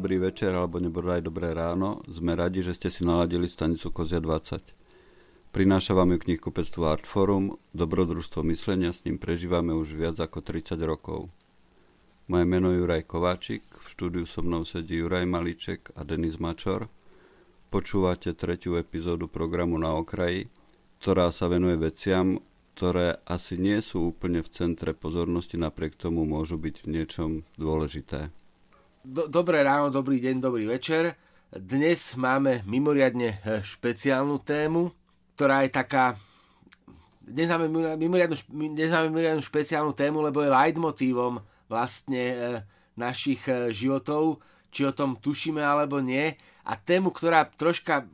dobrý večer alebo nebodaj dobré ráno. Sme radi, že ste si naladili stanicu Kozia 20. Prináša vám ju knihkupectvo Artforum, dobrodružstvo myslenia, s ním prežívame už viac ako 30 rokov. Moje meno je Juraj Kováčik, v štúdiu so mnou sedí Juraj Malíček a Denis Mačor. Počúvate tretiu epizódu programu Na okraji, ktorá sa venuje veciam, ktoré asi nie sú úplne v centre pozornosti, napriek tomu môžu byť v niečom dôležité. Do, dobré ráno, dobrý deň, dobrý večer. Dnes máme mimoriadne eh, špeciálnu tému, ktorá je taká... Dnes máme mimoriadnu, dnes máme mimoriadnu špeciálnu tému, lebo je leitmotívom vlastne eh, našich eh, životov, či o tom tušíme alebo nie. A tému, ktorá troška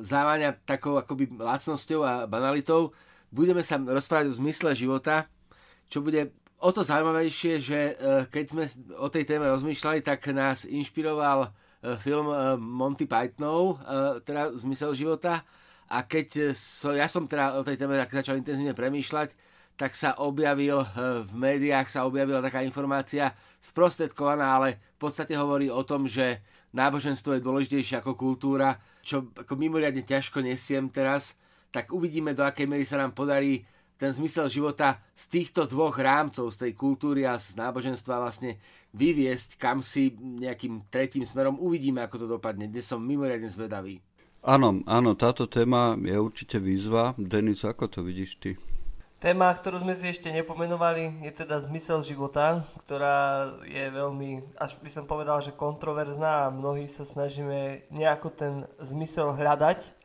záváňa takou akoby lacnosťou a banalitou, budeme sa rozprávať o zmysle života, čo bude o to zaujímavejšie, že e, keď sme o tej téme rozmýšľali, tak nás inšpiroval e, film e, Monty Pythonov, teda Zmysel života. A keď so, ja som teda o tej téme tak začal intenzívne premýšľať, tak sa objavil v médiách sa objavila taká informácia sprostredkovaná, ale v podstate hovorí o tom, že náboženstvo je dôležitejšie ako kultúra, čo ako mimoriadne ťažko nesiem teraz tak uvidíme, do akej miery sa nám podarí ten zmysel života z týchto dvoch rámcov, z tej kultúry a z náboženstva vlastne vyviesť kam si nejakým tretím smerom. Uvidíme, ako to dopadne. Dnes som mimoriadne zvedavý. Áno, áno, táto téma je určite výzva. Denis, ako to vidíš ty? Téma, ktorú sme si ešte nepomenovali, je teda zmysel života, ktorá je veľmi, až by som povedal, že kontroverzná a mnohí sa snažíme nejako ten zmysel hľadať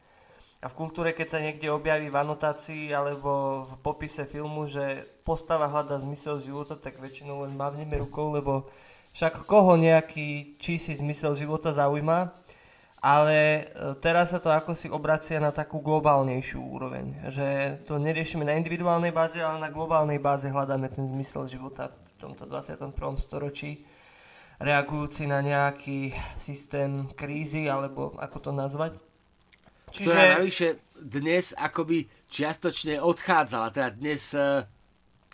a v kultúre, keď sa niekde objaví v anotácii alebo v popise filmu, že postava hľadá zmysel života, tak väčšinou len mávneme rukou, lebo však koho nejaký čísi zmysel života zaujíma, ale e, teraz sa to ako si obracia na takú globálnejšiu úroveň, že to neriešime na individuálnej báze, ale na globálnej báze hľadáme ten zmysel života v tomto 21. storočí reagujúci na nejaký systém krízy, alebo ako to nazvať. Čiže... ktorá navyše dnes akoby čiastočne odchádzala. Teda dnes e,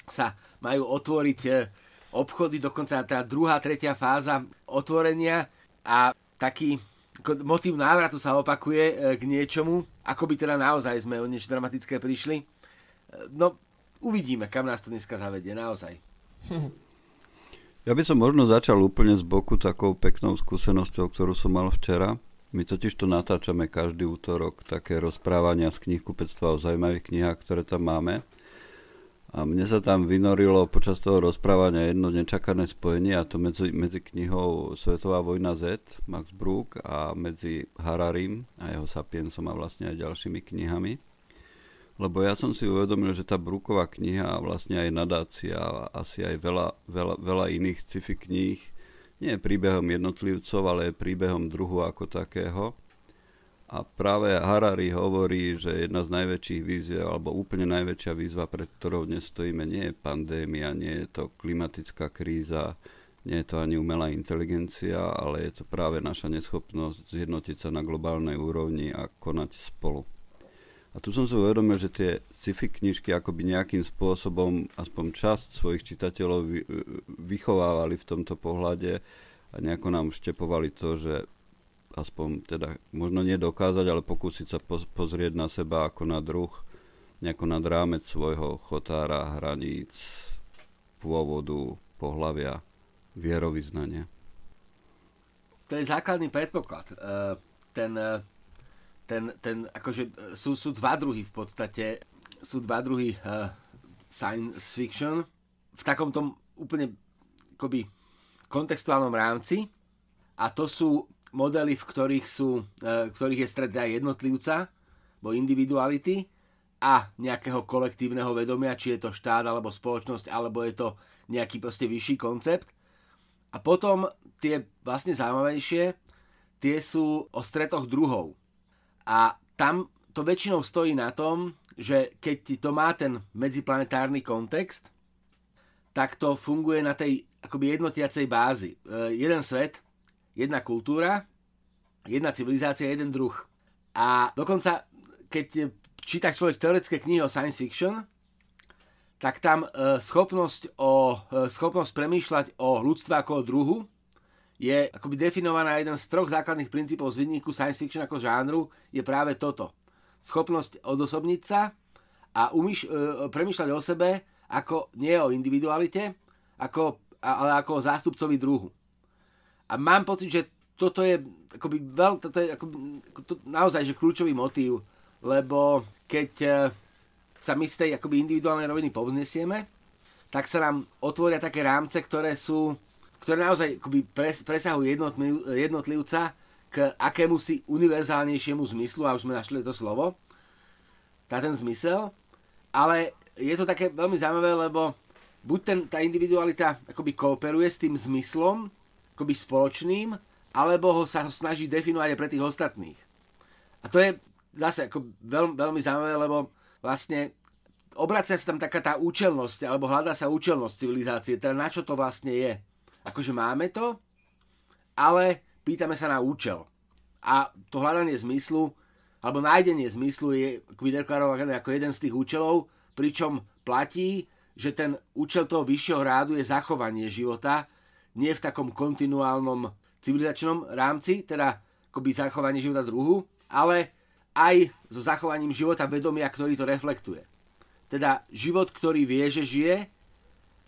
sa majú otvoriť e, obchody, dokonca tá druhá, tretia fáza otvorenia a taký motív návratu sa opakuje e, k niečomu, ako by teda naozaj sme o niečo dramatické prišli. No, uvidíme, kam nás to dneska zavedie, naozaj. Ja by som možno začal úplne z boku takou peknou skúsenosťou, ktorú som mal včera. My totiž to natáčame každý útorok také rozprávania z knihkupectva o zaujímavých knihách, ktoré tam máme. A mne sa tam vynorilo počas toho rozprávania jedno nečakané spojenie a to medzi, medzi knihou Svetová vojna Z, Max Brook a medzi Hararim a jeho Sapiensom a vlastne aj ďalšími knihami. Lebo ja som si uvedomil, že tá Brooková kniha a vlastne aj nadácia a asi aj veľa, veľa, veľa iných sci-fi kníh nie príbehom jednotlivcov, ale príbehom druhu ako takého. A práve Harari hovorí, že jedna z najväčších víziev, alebo úplne najväčšia výzva, pred ktorou dnes stojíme, nie je pandémia, nie je to klimatická kríza, nie je to ani umelá inteligencia, ale je to práve naša neschopnosť zjednotiť sa na globálnej úrovni a konať spolu. A tu som si uvedomil, že tie sci-fi knižky akoby nejakým spôsobom aspoň časť svojich čitateľov vy, vychovávali v tomto pohľade a nejako nám štepovali to, že aspoň teda možno nedokázať, ale pokúsiť sa pozrieť na seba ako na druh, nejako nad rámec svojho chotára, hraníc, pôvodu, pohlavia, vierovýznania. To je základný predpoklad. Uh, ten uh ten, ten akože e, sú, sú dva druhy v podstate, sú dva druhy uh, science fiction v takom tom úplne akoby kontextuálnom rámci a to sú modely, v ktorých, sú, uh, ktorých je stred jednotlivca, bo individuality a nejakého kolektívneho vedomia, či je to štát alebo spoločnosť, alebo je to nejaký proste vyšší koncept. A potom tie vlastne zaujímavejšie, tie sú o stretoch druhov. A tam to väčšinou stojí na tom, že keď ti to má ten medziplanetárny kontext, tak to funguje na tej akoby jednotiacej bázi. E, jeden svet, jedna kultúra, jedna civilizácia, jeden druh. A dokonca, keď číta človek teoretické knihy o science fiction, tak tam e, schopnosť, o, e, schopnosť premýšľať o ľudstve ako o druhu je akoby definovaná jeden z troch základných princípov z vinníku science fiction ako žánru, je práve toto. Schopnosť odosobniť sa a umýš, e, premýšľať o sebe ako nie o individualite, ako, ale ako o zástupcovi druhu. A mám pocit, že toto je, akoby veľ, toto je akoby, to, naozaj že kľúčový motív, lebo keď e, sa my z tej akoby individuálnej roviny povznesieme, tak sa nám otvoria také rámce, ktoré sú, ktoré naozaj akoby pres, presahujú jednotlivca k akému si univerzálnejšiemu zmyslu, a už sme našli to slovo, tá ten zmysel, ale je to také veľmi zaujímavé, lebo buď ten, tá individualita akoby kooperuje s tým zmyslom, akoby spoločným, alebo ho sa snaží definovať aj pre tých ostatných. A to je zase ako veľmi, veľmi zaujímavé, lebo vlastne obracia sa tam taká tá účelnosť, alebo hľadá sa účelnosť civilizácie, teda na čo to vlastne je. Akože máme to, ale pýtame sa na účel. A to hľadanie zmyslu, alebo nájdenie zmyslu je deklarované ako jeden z tých účelov, pričom platí, že ten účel toho vyššieho rádu je zachovanie života, nie v takom kontinuálnom civilizačnom rámci, teda akoby zachovanie života druhu, ale aj so zachovaním života vedomia, ktorý to reflektuje. Teda život, ktorý vie, že žije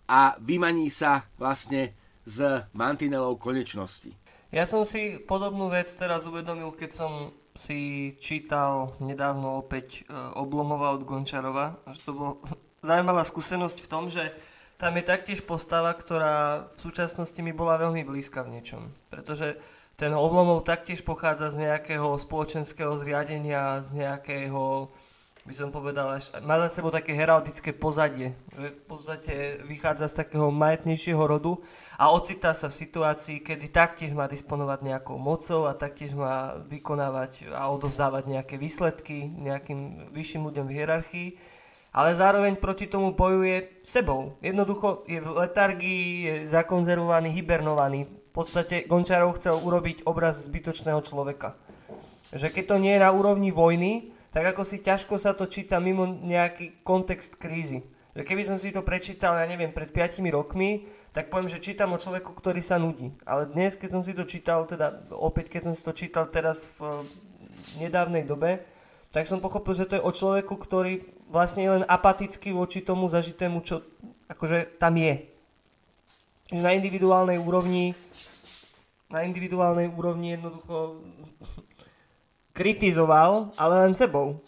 a vymaní sa vlastne z mantinelov konečnosti. Ja som si podobnú vec teraz uvedomil, keď som si čítal nedávno opäť e, Oblomova od Gončarova. Až to bolo zaujímavá skúsenosť v tom, že tam je taktiež postava, ktorá v súčasnosti mi bola veľmi blízka v niečom. Pretože ten Oblomov taktiež pochádza z nejakého spoločenského zriadenia, z nejakého, by som povedal, až, má za sebou také heraldické pozadie. V podstate vychádza z takého majetnejšieho rodu a ocitá sa v situácii, kedy taktiež má disponovať nejakou mocou a taktiež má vykonávať a odovzdávať nejaké výsledky nejakým vyšším ľuďom v hierarchii, ale zároveň proti tomu bojuje sebou. Jednoducho je v letargii, je zakonzervovaný, hibernovaný. V podstate Gončarov chcel urobiť obraz zbytočného človeka. Že keď to nie je na úrovni vojny, tak ako si ťažko sa to číta mimo nejaký kontext krízy. Že keby som si to prečítal, ja neviem, pred 5 rokmi, tak poviem, že čítam o človeku, ktorý sa nudí. Ale dnes, keď som si to čítal, teda opäť, keď som si to čítal teraz v nedávnej dobe, tak som pochopil, že to je o človeku, ktorý vlastne je len apatický voči tomu zažitému, čo akože tam je. Na individuálnej úrovni na individuálnej úrovni jednoducho kritizoval, ale len sebou.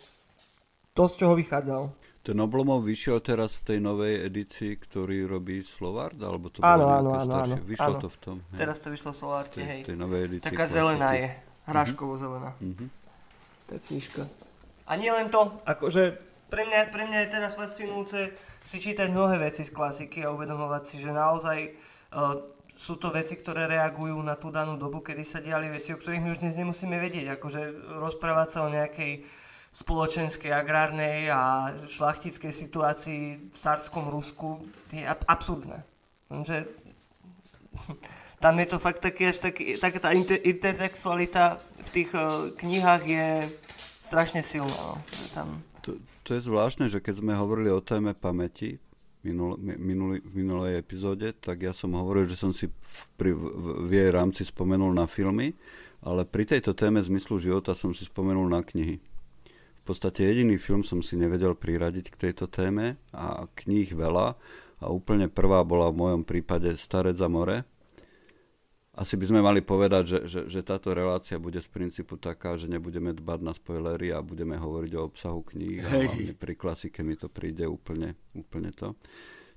To, z čoho vychádzal. Ten Oblomov vyšiel teraz v tej novej edícii, ktorý robí Slovard? Alebo to áno, áno, áno, áno. Vyšlo áno. to v tom? Hej. Teraz to vyšlo v Slovarte, hej. Tej novej edícii. Taká zelená je. Hráškovo zelená. Uh-huh. Tá knižka. A nie len to, akože pre mňa, pre mňa je teraz fascinujúce si čítať mnohé veci z klasiky a uvedomovať si, že naozaj uh, sú to veci, ktoré reagujú na tú danú dobu, kedy sa diali veci, o ktorých my už dnes nemusíme vedieť. Akože rozprávať sa o nejakej spoločenskej, agrárnej a šlachtickej situácii v sárskom Rusku je ab- absurdné. Lenže tam je to fakt taký, až taký, taká tá inter- intertextualita v tých uh, knihách je strašne silná. No. Tam... To, to je zvláštne, že keď sme hovorili o téme pamäti minul, minulý, v minulej epizóde, tak ja som hovoril, že som si v, pri, v, v jej rámci spomenul na filmy, ale pri tejto téme zmyslu života som si spomenul na knihy v podstate jediný film som si nevedel priradiť k tejto téme a kníh veľa a úplne prvá bola v mojom prípade Starec za more. Asi by sme mali povedať, že, že, že táto relácia bude z princípu taká, že nebudeme dbať na spoilery a budeme hovoriť o obsahu kníh a hlavne pri klasike mi to príde úplne, úplne to.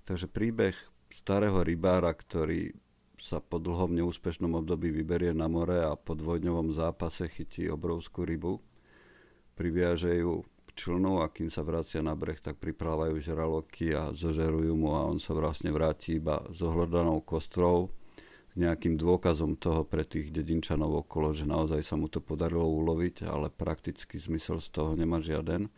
Takže príbeh starého rybára, ktorý sa po dlhom neúspešnom období vyberie na more a po dvojdňovom zápase chytí obrovskú rybu priviaže ju k člnu a kým sa vracia na breh, tak priplávajú žraloky a zožerujú mu a on sa vlastne vráti iba s ohľadanou kostrou s nejakým dôkazom toho pre tých dedinčanov okolo, že naozaj sa mu to podarilo uloviť, ale praktický zmysel z toho nemá žiaden.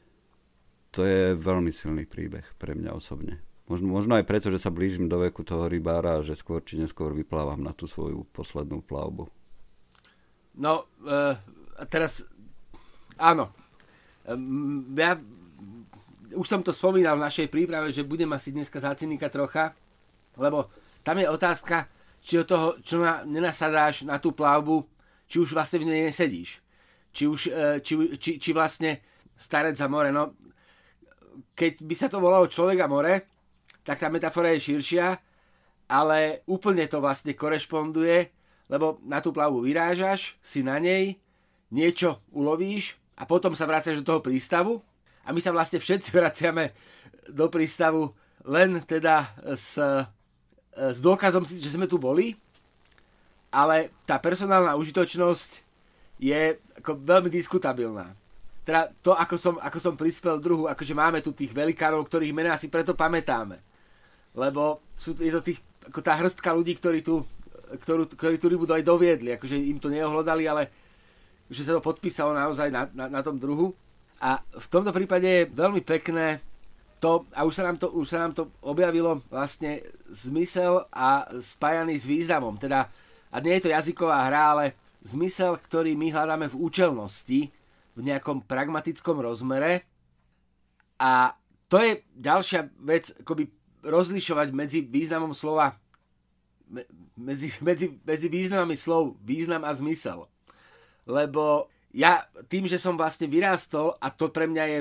To je veľmi silný príbeh pre mňa osobne. Možno, možno aj preto, že sa blížim do veku toho rybára a že skôr či neskôr vyplávam na tú svoju poslednú plavbu. No, uh, teraz áno, Ehm, ja už som to spomínal v našej príprave, že budem asi dneska za cynika trocha, lebo tam je otázka, či do toho, čo na, nenasadáš na tú plavbu, či už vlastne v nej nesedíš. Či už, e, či, či, či vlastne starec za more, no keď by sa to volalo človek a more, tak tá metafora je širšia, ale úplne to vlastne korešponduje, lebo na tú plavu vyrážaš, si na nej, niečo ulovíš a potom sa vraciaš do toho prístavu a my sa vlastne všetci vraciame do prístavu len teda s, s dôkazom, že sme tu boli, ale tá personálna užitočnosť je ako veľmi diskutabilná. Teda to, ako som, ako som prispel druhu, akože máme tu tých velikánov, ktorých mená si preto pamätáme. Lebo sú, je to tých ako tá hrstka ľudí, ktorí tu, ktorú, ktorí tú rybu aj doviedli, akože im to neohlodali, ale že sa to podpísalo naozaj na, na, na tom druhu. A v tomto prípade je veľmi pekné to, a už sa, nám to, už sa nám to objavilo vlastne zmysel a spájaný s významom. Teda, a nie je to jazyková hra, ale zmysel, ktorý my hľadáme v účelnosti, v nejakom pragmatickom rozmere. A to je ďalšia vec, akoby rozlišovať medzi významom slova medzi, medzi, medzi významami slov význam a zmysel. Lebo ja tým, že som vlastne vyrástol a to pre mňa je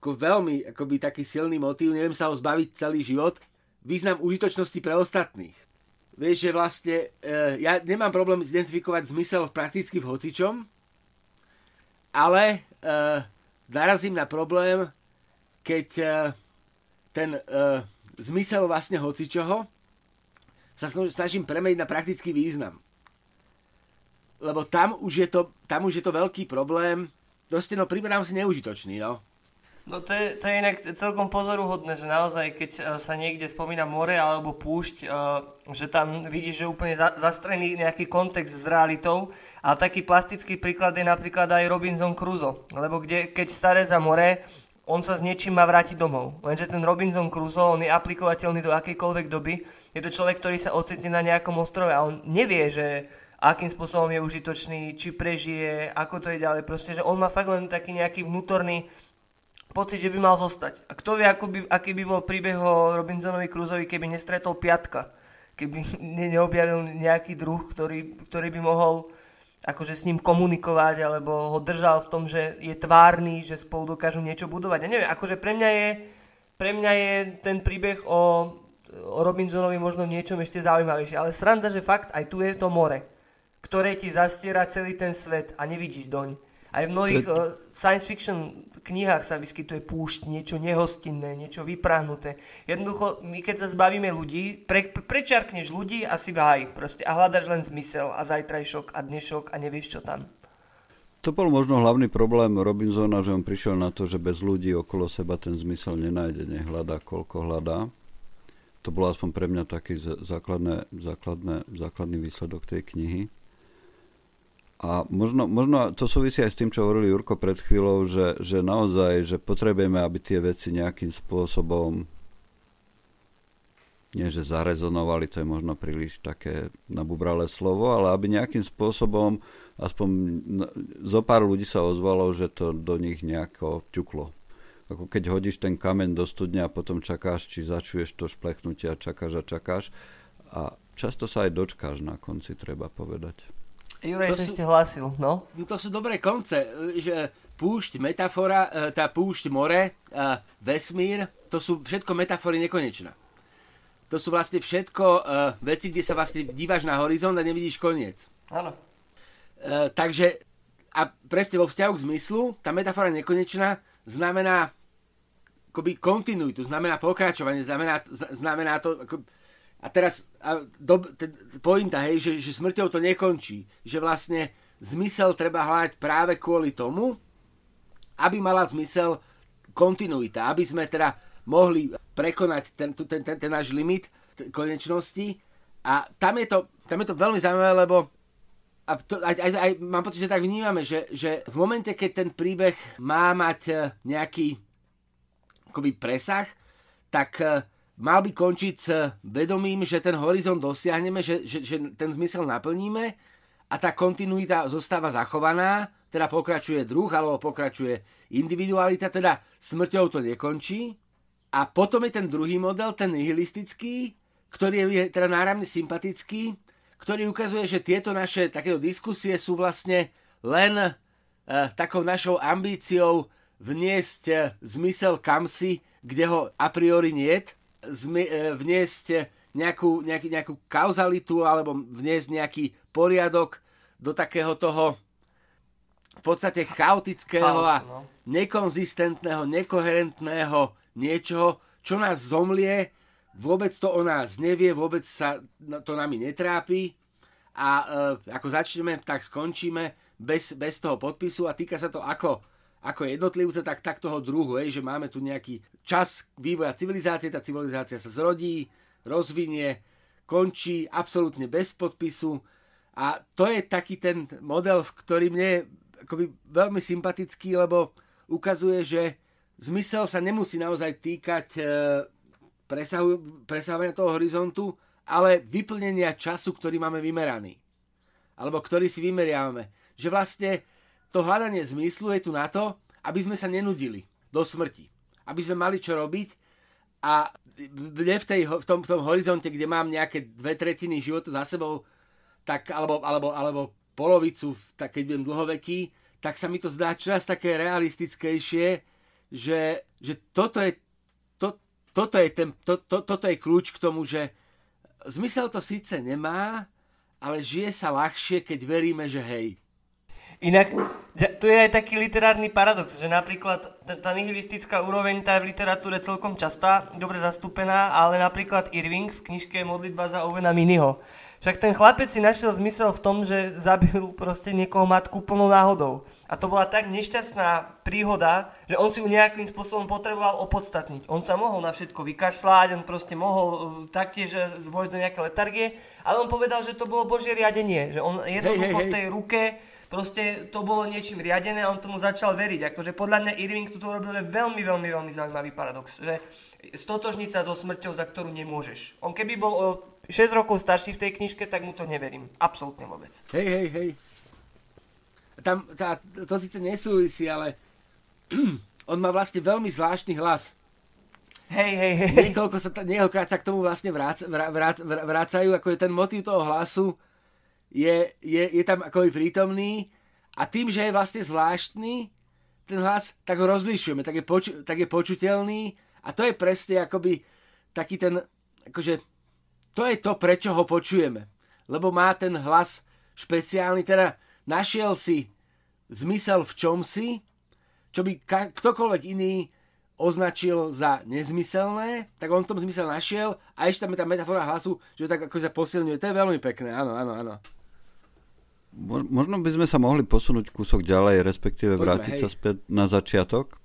ako veľmi akoby taký silný motív, neviem sa ho zbaviť celý život, význam užitočnosti pre ostatných. Vieš, že vlastne e, ja nemám problém identifikovať zmysel prakticky v hocičom, ale e, narazím na problém, keď e, ten e, zmysel vlastne hocičoho sa snažím premeniť na praktický význam. Lebo tam už je to, tam už je to veľký problém. Proste no, priberám si neužitočný, no. No to je, to je inak celkom pozoruhodné, že naozaj, keď e, sa niekde spomína more alebo púšť, e, že tam vidíš, že úplne zastrený nejaký kontext s realitou. A taký plastický príklad je napríklad aj Robinson Crusoe. Lebo kde, keď staré za more on sa s niečím má vrátiť domov. Lenže ten Robinson Crusoe, on je aplikovateľný do akejkoľvek doby. Je to človek, ktorý sa ocitne na nejakom ostrove a on nevie, že akým spôsobom je užitočný, či prežije, ako to je ďalej. Proste, že on má fakt len taký nejaký vnútorný pocit, že by mal zostať. A kto vie, ako by, aký by bol príbeh o Robinsonovi Crusoevi, keby nestretol piatka. Keby neobjavil nejaký druh, ktorý, ktorý by mohol akože s ním komunikovať, alebo ho držal v tom, že je tvárny, že spolu dokážu niečo budovať. Ja neviem, akože pre mňa je, pre mňa je ten príbeh o, o Robinsonovi možno niečom ešte zaujímavejšie. Ale sranda, že fakt aj tu je to more, ktoré ti zastiera celý ten svet a nevidíš doň. Aj v mnohých uh, science fiction knihách sa vyskytuje púšť, niečo nehostinné, niečo vyprahnuté. Jednoducho, my keď sa zbavíme ľudí, pre, prečarkneš ľudí a si v proste a hľadaš len zmysel a zajtrajšok a dnešok a nevieš čo tam. To bol možno hlavný problém Robinsona, že on prišiel na to, že bez ľudí okolo seba ten zmysel nenájde, nehľadá, koľko hľadá. To bol aspoň pre mňa taký základné, základné, základný výsledok tej knihy. A možno, možno to súvisí aj s tým, čo hovorili Jurko pred chvíľou, že, že naozaj, že potrebujeme, aby tie veci nejakým spôsobom nie že zarezonovali, to je možno príliš také nabubralé slovo, ale aby nejakým spôsobom aspoň zo pár ľudí sa ozvalo, že to do nich nejako ťuklo. Ako keď hodíš ten kameň do studne a potom čakáš, či začuješ to šplechnutie a čakáš a čakáš. A často sa aj dočkáš na konci, treba povedať. Juraj sa ešte hlásil, no? no? To sú dobré konce, že púšť, metafora, e, tá púšť, more, e, vesmír, to sú všetko metafory nekonečná. To sú vlastne všetko uh, veci, kde sa vlastne díváš na horizont a nevidíš koniec. Áno. Uh, takže, a presne vo vzťahu k zmyslu, tá metafora nekonečná znamená akoby kontinuitu, znamená pokračovanie, znamená, znamená to, ako, a teraz a do, ten, pointa, hej, že, že smrťou to nekončí. Že vlastne zmysel treba hľadať práve kvôli tomu, aby mala zmysel kontinuita, aby sme teda mohli prekonať ten, ten, ten, ten náš limit konečnosti. A tam je to, tam je to veľmi zaujímavé, lebo a to, aj, aj, aj, mám pocit, že tak vnímame, že, že v momente, keď ten príbeh má mať e, nejaký akoby presah, tak e, mal by končiť s vedomím, že ten horizont dosiahneme, že, že, že ten zmysel naplníme a tá kontinuita zostáva zachovaná, teda pokračuje druh alebo pokračuje individualita, teda smrťou to nekončí. A potom je ten druhý model, ten nihilistický, ktorý je teda náramne sympatický, ktorý ukazuje, že tieto naše takéto diskusie sú vlastne len uh, takou našou ambíciou vniesť uh, zmysel kamsi, kde ho a priori niet, vniesť nejakú, nejaký, nejakú kauzalitu alebo vniesť nejaký poriadok do takého toho v podstate chaotického a no. nekonzistentného, nekoherentného niečoho, čo nás zomlie, vôbec to o nás nevie, vôbec sa to nami netrápi a e, ako začneme, tak skončíme bez, bez toho podpisu a týka sa to ako, ako jednotlivca, tak, tak toho druhu, hej, že máme tu nejaký čas vývoja civilizácie, tá civilizácia sa zrodí, rozvinie, končí absolútne bez podpisu a to je taký ten model, ktorý mne je akoby veľmi sympatický, lebo ukazuje, že zmysel sa nemusí naozaj týkať e, presahu, presahovania toho horizontu, ale vyplnenia času, ktorý máme vymeraný. Alebo ktorý si vymeriavame. Že vlastne to hľadanie zmyslu je tu na to, aby sme sa nenudili do smrti. Aby sme mali čo robiť a v, tej, v, tom, v tom horizonte, kde mám nejaké dve tretiny života za sebou, tak, alebo, alebo, alebo polovicu, tak keď budem dlhoveký, tak sa mi to zdá čoraz také realistickejšie, že, že toto je, to, toto, je ten, to, to, toto je kľúč k tomu, že zmysel to síce nemá, ale žije sa ľahšie, keď veríme, že hej. Inak, tu je aj taký literárny paradox, že napríklad tá nihilistická úroveň tá je v literatúre celkom častá, dobre zastúpená, ale napríklad Irving v knižke Modlitba za Ovena Miniho však ten chlapec si našiel zmysel v tom, že zabil proste niekoho matku plnou náhodou. A to bola tak nešťastná príhoda, že on si ju nejakým spôsobom potreboval opodstatniť. On sa mohol na všetko vykašľať, on proste mohol uh, taktiež zvojsť do nejaké letargie, ale on povedal, že to bolo Božie riadenie, že on jednoducho hej, hej. v tej ruke proste to bolo niečím riadené a on tomu začal veriť. Akože podľa mňa Irving tu robil veľmi, veľmi, veľmi zaujímavý paradox, že stotožniť sa so smrťou, za ktorú nemôžeš. On keby bol o 6 rokov starší v tej knižke, tak mu to neverím. Absolútne vôbec. Hej, hej, hej. Tam, tá, to síce nesúvisí, ale on má vlastne veľmi zvláštny hlas. Hej, hej, hej. Niekoľko sa, niekoľkrát sa k tomu vlastne vrác, vrác, vrácajú, ako je ten motív toho hlasu, je, je, je tam ako prítomný a tým, že je vlastne zvláštny, ten hlas, tak ho rozlišujeme, tak je, poču, tak je počuteľný a to je presne akoby taký ten, akože to je to, prečo ho počujeme. Lebo má ten hlas špeciálny, teda našiel si zmysel v čomsi, čo by ka- ktokoľvek iný označil za nezmyselné, tak on v tom zmysel našiel a ešte tam je tá metafora hlasu, že tak ako sa posilňuje. To je veľmi pekné, áno, áno, áno. Možno by sme sa mohli posunúť kúsok ďalej, respektíve Poďme, vrátiť hej. sa späť na začiatok.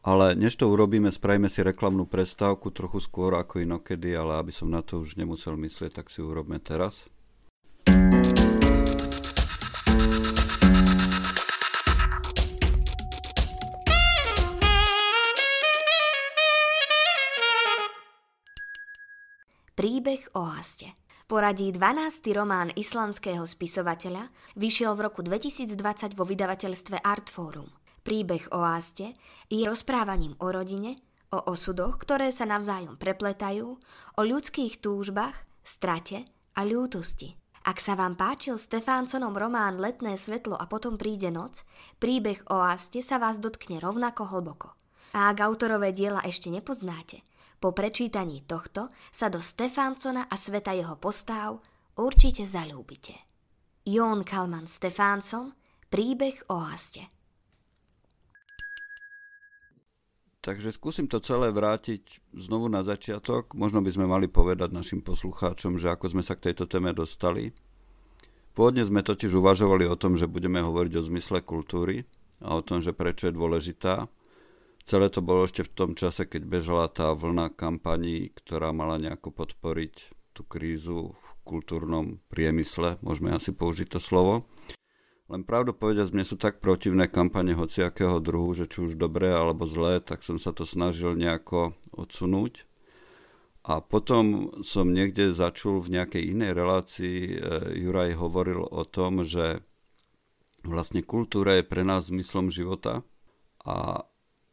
Ale než to urobíme, spravíme si reklamnú prestávku trochu skôr ako inokedy, ale aby som na to už nemusel myslieť, tak si urobme teraz. Príbeh o haste. Poradí 12. román islandského spisovateľa vyšiel v roku 2020 vo vydavateľstve Artforum. Príbeh o Áste je rozprávaním o rodine, o osudoch, ktoré sa navzájom prepletajú, o ľudských túžbách, strate a ľútosti. Ak sa vám páčil Stefánconom román Letné svetlo a potom príde noc, príbeh o Áste sa vás dotkne rovnako hlboko. A ak autorové diela ešte nepoznáte, po prečítaní tohto sa do Stefáncona a sveta jeho postáv určite zalúbite. Jón Kalman Stefánson Príbeh o Áste Takže skúsim to celé vrátiť znovu na začiatok. Možno by sme mali povedať našim poslucháčom, že ako sme sa k tejto téme dostali. Pôvodne sme totiž uvažovali o tom, že budeme hovoriť o zmysle kultúry a o tom, že prečo je dôležitá. Celé to bolo ešte v tom čase, keď bežala tá vlna kampaní, ktorá mala nejako podporiť tú krízu v kultúrnom priemysle, môžeme asi použiť to slovo. Len pravdu povedať, mne sú tak protivné kampane hociakého druhu, že či už dobré alebo zlé, tak som sa to snažil nejako odsunúť. A potom som niekde začul v nejakej inej relácii, e, Juraj hovoril o tom, že vlastne kultúra je pre nás zmyslom života a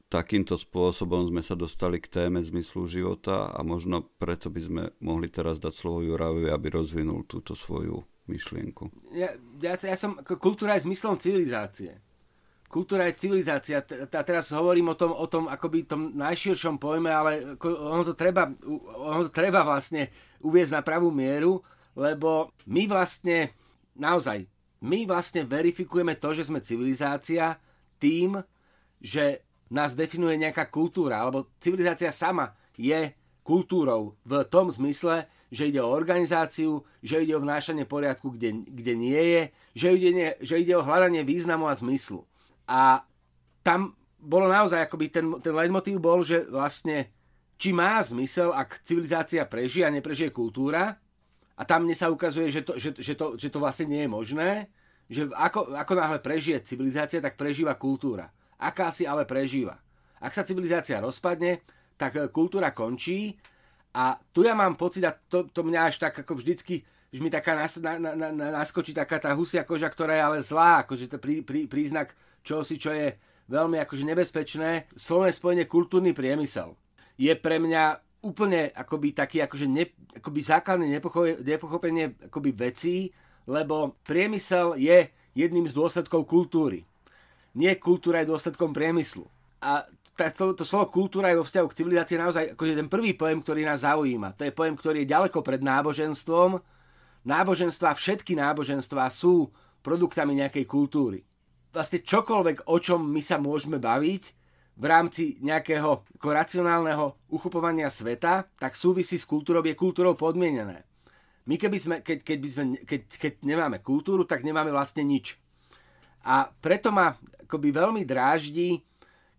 takýmto spôsobom sme sa dostali k téme zmyslu života a možno preto by sme mohli teraz dať slovo Jurajovi, aby rozvinul túto svoju myšlienku. Ja, ja, ja som, kultúra je zmyslom civilizácie. Kultúra je civilizácia. A teraz hovorím o tom, o tom akoby tom najširšom pojme, ale ono to treba, ono to treba vlastne uviezť na pravú mieru, lebo my vlastne, naozaj, my vlastne verifikujeme to, že sme civilizácia tým, že nás definuje nejaká kultúra, alebo civilizácia sama je kultúrou v tom zmysle, že ide o organizáciu, že ide o vnášanie poriadku, kde, kde nie je, že ide, že ide o hľadanie významu a zmyslu. A tam bolo naozaj, akoby ten, ten leitmotív bol, že vlastne či má zmysel, ak civilizácia prežije a neprežije kultúra, a tam mne sa ukazuje, že to, že, že to, že to vlastne nie je možné, že ako, ako náhle prežije civilizácia, tak prežíva kultúra aká si ale prežíva. Ak sa civilizácia rozpadne, tak e, kultúra končí a tu ja mám pocit, a to, to mňa až tak ako vždycky, že mi taká nas, na, na, na, naskočí taká tá husia koža, ktorá je ale zlá, akože to prí, prí, príznak čosi, čo je veľmi akože nebezpečné. Slovné spojenie kultúrny priemysel je pre mňa úplne akoby taký akože ne, akoby základné nepochopenie akoby vecí, lebo priemysel je jedným z dôsledkov kultúry nie kultúra je dôsledkom priemyslu. A to, to slovo kultúra je vo vzťahu k civilizácii naozaj akože ten prvý pojem, ktorý nás zaujíma. To je pojem, ktorý je ďaleko pred náboženstvom. Náboženstva, všetky náboženstva sú produktami nejakej kultúry. Vlastne čokoľvek, o čom my sa môžeme baviť v rámci nejakého ako racionálneho uchopovania sveta, tak súvisí s kultúrou, je kultúrou podmienené. My keby sme, keď, keď, by sme, keď, keď nemáme kultúru, tak nemáme vlastne nič. A preto ma akoby veľmi dráždi,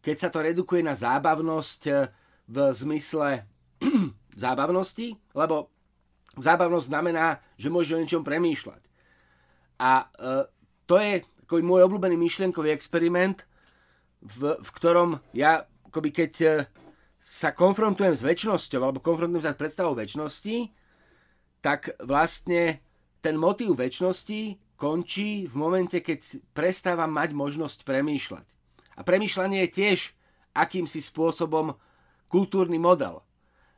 keď sa to redukuje na zábavnosť e, v zmysle zábavnosti, lebo zábavnosť znamená, že môžeš o niečom premýšľať. A e, to je akoby môj obľúbený myšlienkový experiment, v, v ktorom ja, akoby keď e, sa konfrontujem s väčšnosťou, alebo konfrontujem sa s predstavou väčšnosti, tak vlastne ten motív väčšnosti končí v momente, keď prestávam mať možnosť premýšľať. A premýšľanie je tiež akýmsi spôsobom kultúrny model.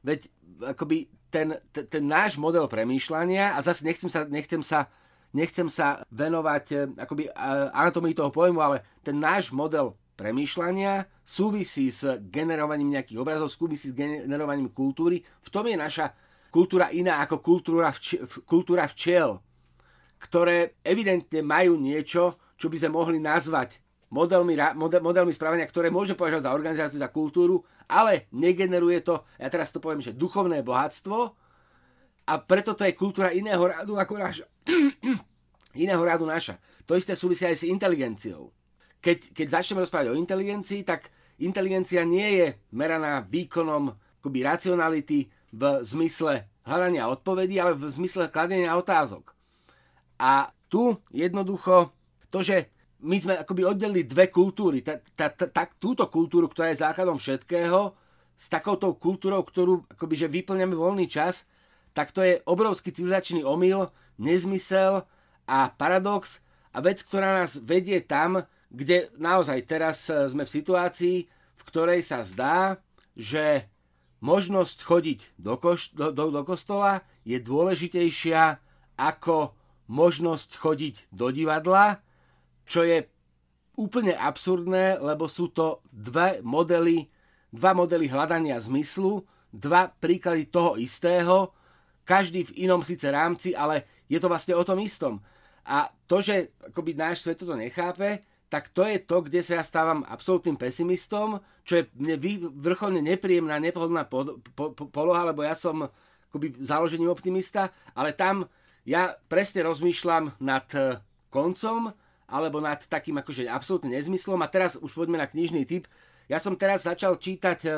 Veď akoby ten, ten, ten náš model premýšľania, a zase nechcem sa, nechcem sa, nechcem sa venovať eh, akoby anatomii toho pojmu, ale ten náš model premýšľania súvisí s generovaním nejakých obrazov, súvisí s generovaním kultúry. V tom je naša kultúra iná ako kultúra, vč- kultúra včiel ktoré evidentne majú niečo, čo by sme mohli nazvať modelmi, model, modelmi správania, ktoré môžeme považovať za organizáciu, za kultúru, ale negeneruje to, ja teraz to poviem, že duchovné bohatstvo a preto to je kultúra iného rádu ako naša. iného rádu naša. To isté súvisia aj s inteligenciou. Keď, keď začneme rozprávať o inteligencii, tak inteligencia nie je meraná výkonom akoby racionality v zmysle hľadania odpovedí, ale v zmysle kladenia otázok. A tu jednoducho to, že my sme akoby oddelili dve kultúry. Ta, túto kultúru, ktorá je základom všetkého, s takouto kultúrou, ktorú akoby, že vyplňame voľný čas, tak to je obrovský civilizačný omyl, nezmysel a paradox a vec, ktorá nás vedie tam, kde naozaj teraz e, sme v situácii, v ktorej sa zdá, že možnosť chodiť do, koš- do, do, do kostola je dôležitejšia ako možnosť chodiť do divadla, čo je úplne absurdné, lebo sú to dva modely, dva modely hľadania zmyslu, dva príklady toho istého, každý v inom síce rámci, ale je to vlastne o tom istom. A to, že akoby náš svet to nechápe, tak to je to, kde sa ja stávam absolútnym pesimistom, čo je mne vrcholne nepríjemná, nepohodlná po, po, po, poloha, lebo ja som akoby založením optimista, ale tam ja presne rozmýšľam nad e, koncom alebo nad takým akože absolútne nezmyslom. A teraz už poďme na knižný typ. Ja som teraz začal čítať e,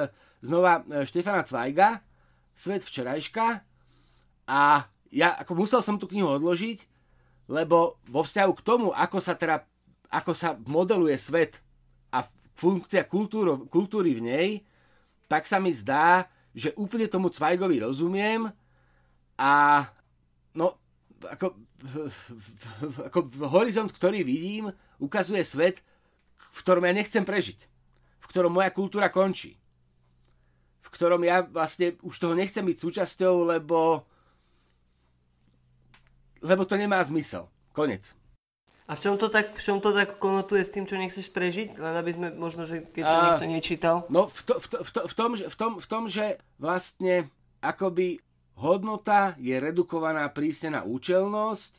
znova e, Štefana Cvajga, Svet včerajška. A ja ako musel som tú knihu odložiť, lebo vo vzťahu k tomu, ako sa teda ako sa modeluje svet a funkcia kultúro, kultúry v nej, tak sa mi zdá, že úplne tomu Cvajgovi rozumiem. A no ako, ako horizont, ktorý vidím, ukazuje svet, v ktorom ja nechcem prežiť. V ktorom moja kultúra končí. V ktorom ja vlastne už toho nechcem byť súčasťou, lebo lebo to nemá zmysel. Konec. A v čom to tak, v čom to tak konotuje s tým, čo nechceš prežiť? Len aby sme možno, že keď to A- niekto nečítal. No v, to, v, to, v, to, v, tom, že, v, tom, v tom, že vlastne akoby hodnota je redukovaná prísne na účelnosť,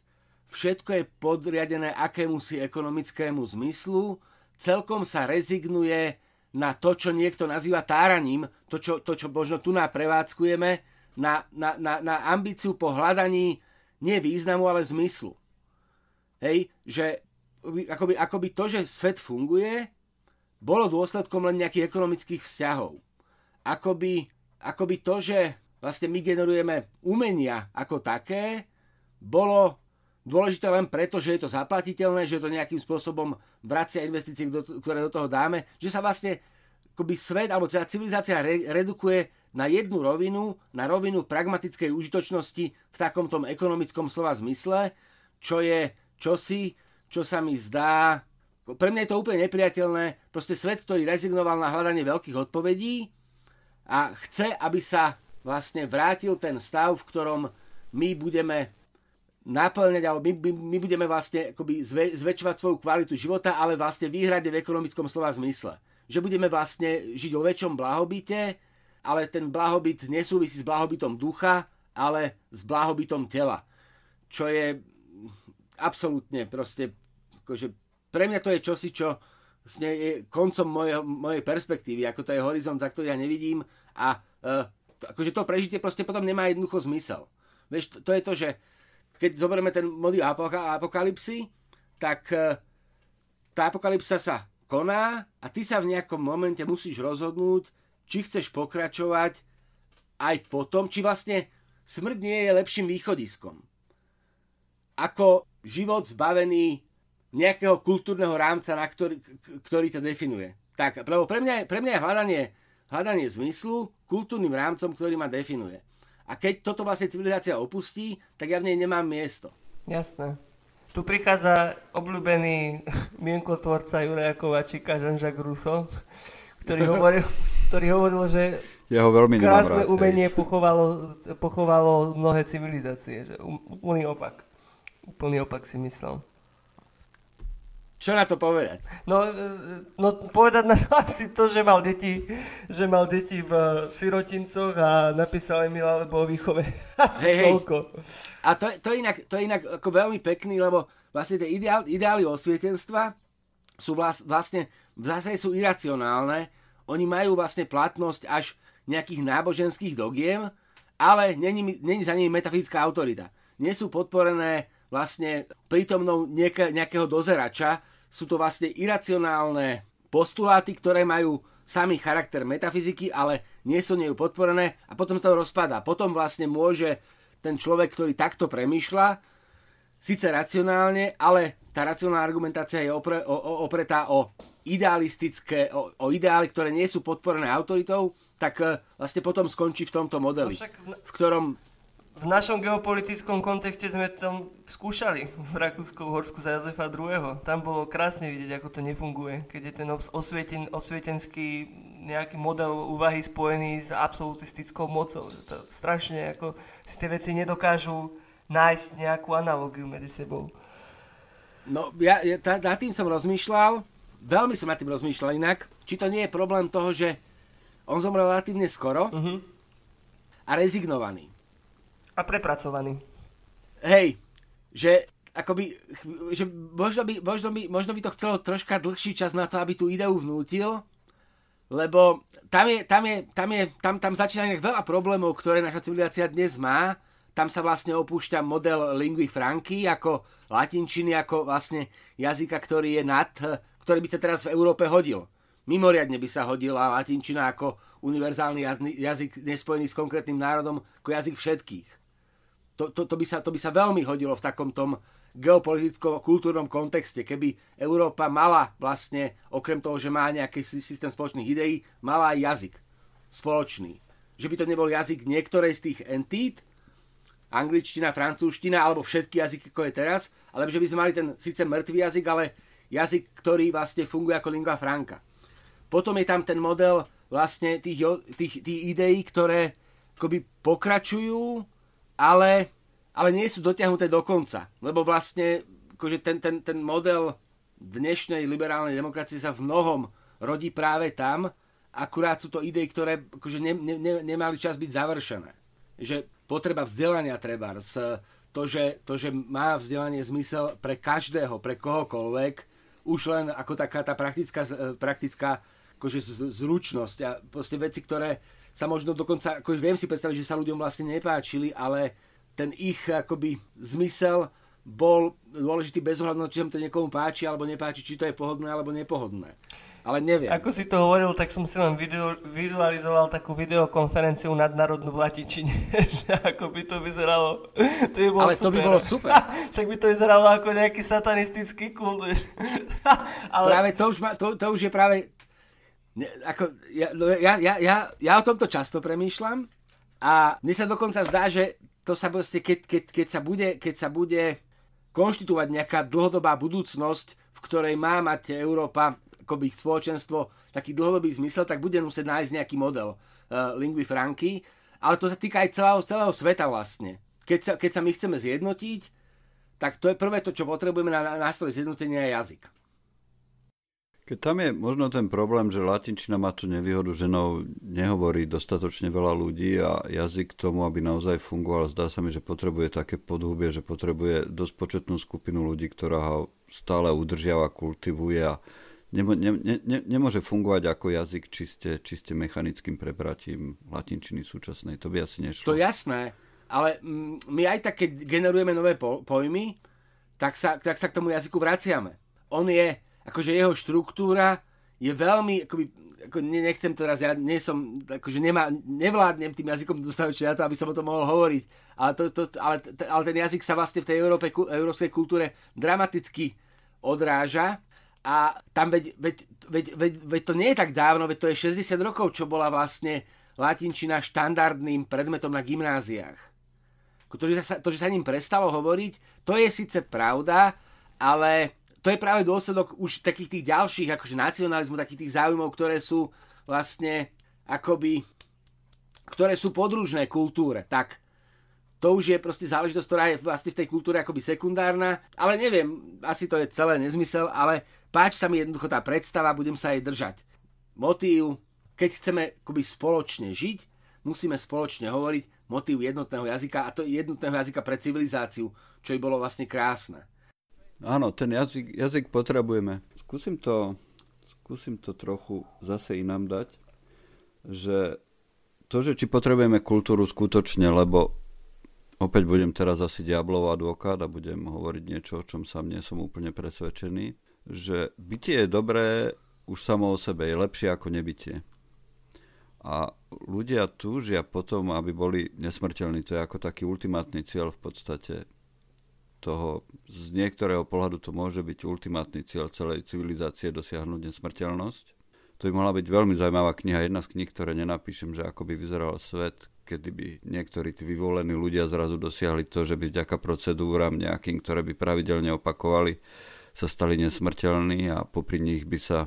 všetko je podriadené akémusi ekonomickému zmyslu, celkom sa rezignuje na to, čo niekto nazýva táraním, to, čo, to, čo možno tu prevádzkujeme, na, na, na, na ambíciu po hľadaní nie významu, ale zmyslu. Hej, že akoby, akoby to, že svet funguje, bolo dôsledkom len nejakých ekonomických vzťahov. Akoby, akoby to, že vlastne my generujeme umenia ako také, bolo dôležité len preto, že je to zaplatiteľné, že to nejakým spôsobom vracia investície, ktoré do toho dáme, že sa vlastne akoby svet alebo teda civilizácia re- redukuje na jednu rovinu, na rovinu pragmatickej užitočnosti v takom tom ekonomickom slova zmysle, čo je čosi, čo sa mi zdá... Pre mňa je to úplne nepriateľné. Proste svet, ktorý rezignoval na hľadanie veľkých odpovedí a chce, aby sa vlastne vrátil ten stav, v ktorom my budeme naplňať, alebo my, my, my budeme vlastne akoby zve, zväčšovať svoju kvalitu života, ale vlastne výhrade v ekonomickom slova zmysle. Že budeme vlastne žiť o väčšom blahobite, ale ten blahobyt nesúvisí s blahobytom ducha, ale s blahobytom tela. Čo je absolútne proste, akože pre mňa to je čosi, čo je koncom mojej, mojej perspektívy, ako to je horizont, za ktorý ja nevidím a uh, akože to prežitie proste potom nemá jednoducho zmysel. Vieš, to, to je to, že keď zoberieme ten model apoka- apokalipsy, tak uh, tá apokalypsa sa koná a ty sa v nejakom momente musíš rozhodnúť, či chceš pokračovať aj potom, či vlastne smrť nie je lepším východiskom. Ako život zbavený nejakého kultúrneho rámca, na ktorý, ktorý to definuje. Tak, lebo pre mňa, pre mňa je hľadanie, hľadanie zmyslu kultúrnym rámcom, ktorý ma definuje. A keď toto vlastne civilizácia opustí, tak ja v nej nemám miesto. Jasné. Tu prichádza obľúbený mienkotvorca Juraja Kovačika, Jean-Jacques Rousseau, ktorý hovoril, ktorý hovoril, že Ja ho veľmi krásne rád. hej. umenie pochovalo, pochovalo mnohé civilizácie. Že um- úplný opak. Úplný opak si myslel. Čo na to povedať? No, e, no povedať na to asi to, že mal deti, že mal deti v sirotincoch a napísal Emil alebo o výchove. Asi hej. toľko. A to, je- to, je inak, to je inak ako veľmi pekný, lebo vlastne tie ideál, ideály osvietenstva sú vlas, vlastne, v zásade sú iracionálne. Oni majú vlastne platnosť až nejakých náboženských dogiem, ale není, není za nimi metafyzická autorita. Nie sú podporené vlastne prítomnou nieka, nejakého dozerača, sú to vlastne iracionálne postuláty, ktoré majú samý charakter metafyziky, ale nie sú nejú podporené a potom sa to rozpadá. Potom vlastne môže ten človek, ktorý takto premýšľa, síce racionálne, ale tá racionálna argumentácia je opre, o, o, opretá o idealistické, o, o ideály, ktoré nie sú podporené autoritou, tak e, vlastne potom skončí v tomto modeli, No v ktorom V našom geopolitickom kontexte sme tam skúšali v Rakúsku-Horsku za Jozefa II. Tam bolo krásne vidieť, ako to nefunguje, keď je ten os- osvieten, osvietenský nejaký model úvahy spojený s absolutistickou mocou. To strašne ako si tie veci nedokážu nájsť nejakú analogiu medzi sebou. No, ja, ja tá, nad tým som rozmýšľal, veľmi som nad tým rozmýšľal inak, či to nie je problém toho, že on zomrel relatívne skoro Mhm. a rezignovaný. A prepracovaný. Hej, že akoby, že možno by, možno, by, možno by to chcelo troška dlhší čas na to, aby tú ideu vnútil, lebo tam, je, tam, je, tam, je, tam, tam začína veľa problémov, ktoré naša civilizácia dnes má. Tam sa vlastne opúšťa model lingui franci ako latinčiny, ako vlastne jazyka, ktorý je nad, ktorý by sa teraz v Európe hodil. Mimoriadne by sa hodila latinčina ako univerzálny jazyk nespojený s konkrétnym národom, ako jazyk všetkých to, to, to, by sa, to by sa veľmi hodilo v takom tom geopolitickom kultúrnom kontexte, keby Európa mala vlastne, okrem toho, že má nejaký sy- systém spoločných ideí, mala aj jazyk spoločný. Že by to nebol jazyk niektorej z tých entít, angličtina, francúzština, alebo všetky jazyky, ako je teraz, ale že by sme mali ten síce mŕtvý jazyk, ale jazyk, ktorý vlastne funguje ako lingua franca. potom je tam ten model vlastne tých, tých, tých ideí, ktoré akoby pokračujú, ale, ale nie sú dotiahnuté do konca. Lebo vlastne akože ten, ten, ten model dnešnej liberálnej demokracie sa v mnohom rodí práve tam, akurát sú to idei, ktoré akože ne, ne, ne, nemali čas byť završené. Že potreba vzdelania treba, to že, to, že má vzdelanie zmysel pre každého, pre kohokoľvek, už len ako taká tá praktická, praktická akože zručnosť a proste veci, ktoré sa možno dokonca, ako viem si predstaviť, že sa ľuďom vlastne nepáčili, ale ten ich akoby zmysel bol dôležitý bez ohľadu na či sa to niekomu páči alebo nepáči, či to je pohodné alebo nepohodné. Ale neviem. Ako si to hovoril, tak som si len video, vizualizoval takú videokonferenciu nadnárodnú v latinčine. ako by to vyzeralo. To by bolo Ale super. to by bolo super. Však by to vyzeralo ako nejaký satanistický kult. Ale... Práve to už, ma, to, to už je práve Ne, ako, ja, no, ja, ja, ja, ja o tomto často premýšľam a mne sa dokonca zdá, že to sa proste, keď, keď, keď, sa bude, keď sa bude konštituovať nejaká dlhodobá budúcnosť, v ktorej má mať Európa akoby spoločenstvo taký dlhodobý zmysel, tak bude musieť nájsť nejaký model uh, lingvy franky, ale to sa týka aj celého, celého sveta vlastne. Keď sa, keď sa my chceme zjednotiť, tak to je prvé to, čo potrebujeme na nástroj zjednotenia je jazyk. Keď tam je možno ten problém, že latinčina má tú nevýhodu, že no, nehovorí dostatočne veľa ľudí a jazyk k tomu, aby naozaj fungoval, zdá sa mi, že potrebuje také podhubie, že potrebuje dosť početnú skupinu ľudí, ktorá ho stále udržiava, kultivuje a nemo, ne, ne, nemôže fungovať ako jazyk čiste, čiste mechanickým prebratím latinčiny súčasnej. To by asi nešlo. To jasné, ale mm, my aj tak, keď generujeme nové pojmy, tak sa, tak sa k tomu jazyku vraciame. On je akože jeho štruktúra je veľmi, akoby, ako nechcem teraz, ja nie som, akože nemá, nevládnem tým jazykom dostatočne na to, aby som o tom mohol hovoriť, ale, to, to, ale, ale ten jazyk sa vlastne v tej Európe, európskej kultúre dramaticky odráža a tam veď, veď, veď, veď, veď to nie je tak dávno, veď to je 60 rokov, čo bola vlastne latinčina štandardným predmetom na gymnáziách. To, že sa, to, že sa ním prestalo hovoriť, to je síce pravda, ale to je práve dôsledok už takých tých ďalších, akože nacionalizmu, takých tých záujmov, ktoré sú vlastne akoby, ktoré sú podružné kultúre. Tak, to už je proste záležitosť, ktorá je vlastne v tej kultúre akoby sekundárna, ale neviem, asi to je celé nezmysel, ale páči sa mi jednoducho tá predstava, budem sa jej držať. Motív, keď chceme akoby spoločne žiť, musíme spoločne hovoriť motív jednotného jazyka a to jednotného jazyka pre civilizáciu, čo by bolo vlastne krásne. Áno, ten jazyk, jazyk potrebujeme. Skúsim to, skúsim to trochu zase inám dať, že to, že či potrebujeme kultúru skutočne, lebo opäť budem teraz asi diablov advokát a budem hovoriť niečo, o čom sám nie som úplne presvedčený, že bytie je dobré už samo o sebe, je lepšie ako nebytie. A ľudia túžia potom, aby boli nesmrteľní. To je ako taký ultimátny cieľ v podstate toho, z niektorého pohľadu to môže byť ultimátny cieľ celej civilizácie dosiahnuť nesmrteľnosť. To by mohla byť veľmi zaujímavá kniha, jedna z kníh, ktoré nenapíšem, že ako by vyzeral svet, kedy by niektorí tí vyvolení ľudia zrazu dosiahli to, že by vďaka procedúram nejakým, ktoré by pravidelne opakovali, sa stali nesmrteľní a popri nich by sa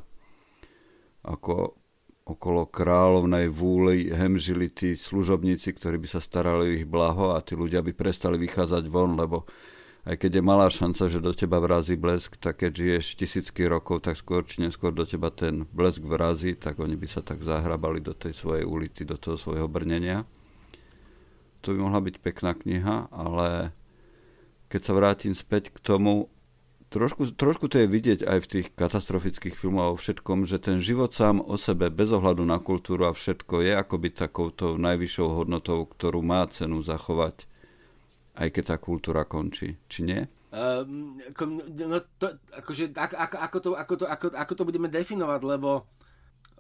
ako okolo kráľovnej vúly hemžili tí služobníci, ktorí by sa starali o ich blaho a tí ľudia by prestali vychádzať von, lebo aj keď je malá šanca, že do teba vrazí blesk, tak keď žiješ tisícky rokov, tak skôr či neskôr do teba ten blesk vrazí, tak oni by sa tak zahrabali do tej svojej ulity, do toho svojho brnenia. To by mohla byť pekná kniha, ale keď sa vrátim späť k tomu, trošku, trošku to je vidieť aj v tých katastrofických filmoch a o všetkom, že ten život sám o sebe, bez ohľadu na kultúru a všetko, je akoby takouto najvyššou hodnotou, ktorú má cenu zachovať aj keď tá kultúra končí, či nie? Um, no to, akože, ako, ako, to, ako, to, ako, ako to budeme definovať, lebo,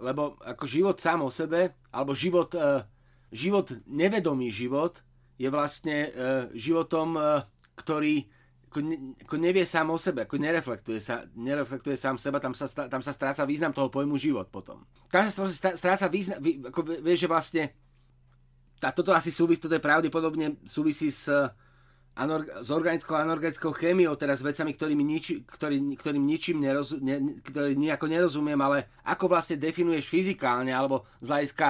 lebo ako život sám o sebe, alebo život, uh, život, nevedomý život, je vlastne uh, životom, uh, ktorý ako, ako nevie sám o sebe, ako nereflektuje, sa, nereflektuje sám seba, tam sa, tam sa stráca význam toho pojmu život potom. Tam sa stráca význam, ako vieš, že vlastne a toto asi súvisí, toto je pravdepodobne súvisí s, anor- s organickou a anorganickou chémiou, s vecami, ktorým, niči, ktorý, ktorým ničím neroz, ne, ktorý nejako nerozumiem, ale ako vlastne definuješ fyzikálne alebo z hľadiska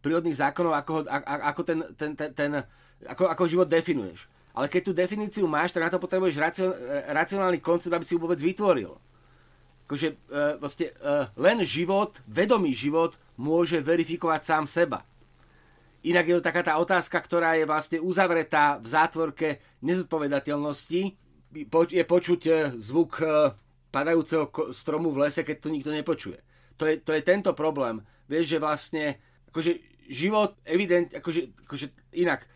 prírodných zákonov, ako, ho, a, ako, ten, ten, ten, ten, ako, ako život definuješ. Ale keď tú definíciu máš, tak na to potrebuješ racion, racionálny koncept, aby si ju vôbec vytvoril. Akože uh, vlastne uh, len život, vedomý život môže verifikovať sám seba. Inak je to taká tá otázka, ktorá je vlastne uzavretá v zátvorke nezodpovedateľnosti. Je počuť e, zvuk e, padajúceho stromu v lese, keď to nikto nepočuje. To je, to je tento problém. Vieš, že vlastne akože život evident, akože, akože inak,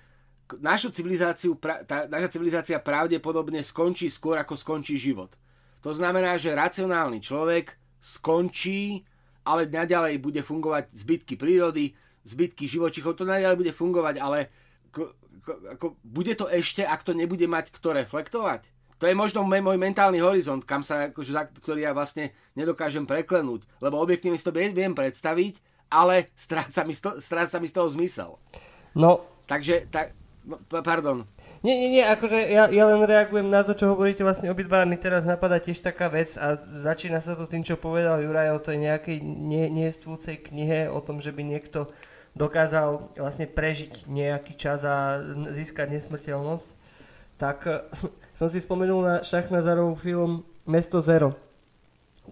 našu civilizáciu, tá, naša civilizácia pravdepodobne skončí skôr, ako skončí život. To znamená, že racionálny človek skončí, ale naďalej bude fungovať zbytky prírody, zbytky živočichov, to naďalej bude fungovať, ale ko, ko, ako, bude to ešte, ak to nebude mať kto reflektovať? To je možno môj mentálny horizont, kam sa, akože, ktorý ja vlastne nedokážem preklenúť, lebo objektívne si to viem predstaviť, ale stráca mi, sto, stráca mi z toho zmysel. No. Takže, tak, no, pardon. Nie, nie, nie, akože ja, ja len reagujem na to, čo hovoríte vlastne obidva. Mi teraz napadá tiež taká vec a začína sa to tým, čo povedal Juraj o tej nejakej nie, niestvúcej knihe, o tom, že by niekto dokázal vlastne prežiť nejaký čas a získať nesmrteľnosť, tak eh, som si spomenul na Šachnazarovú film Mesto Zero,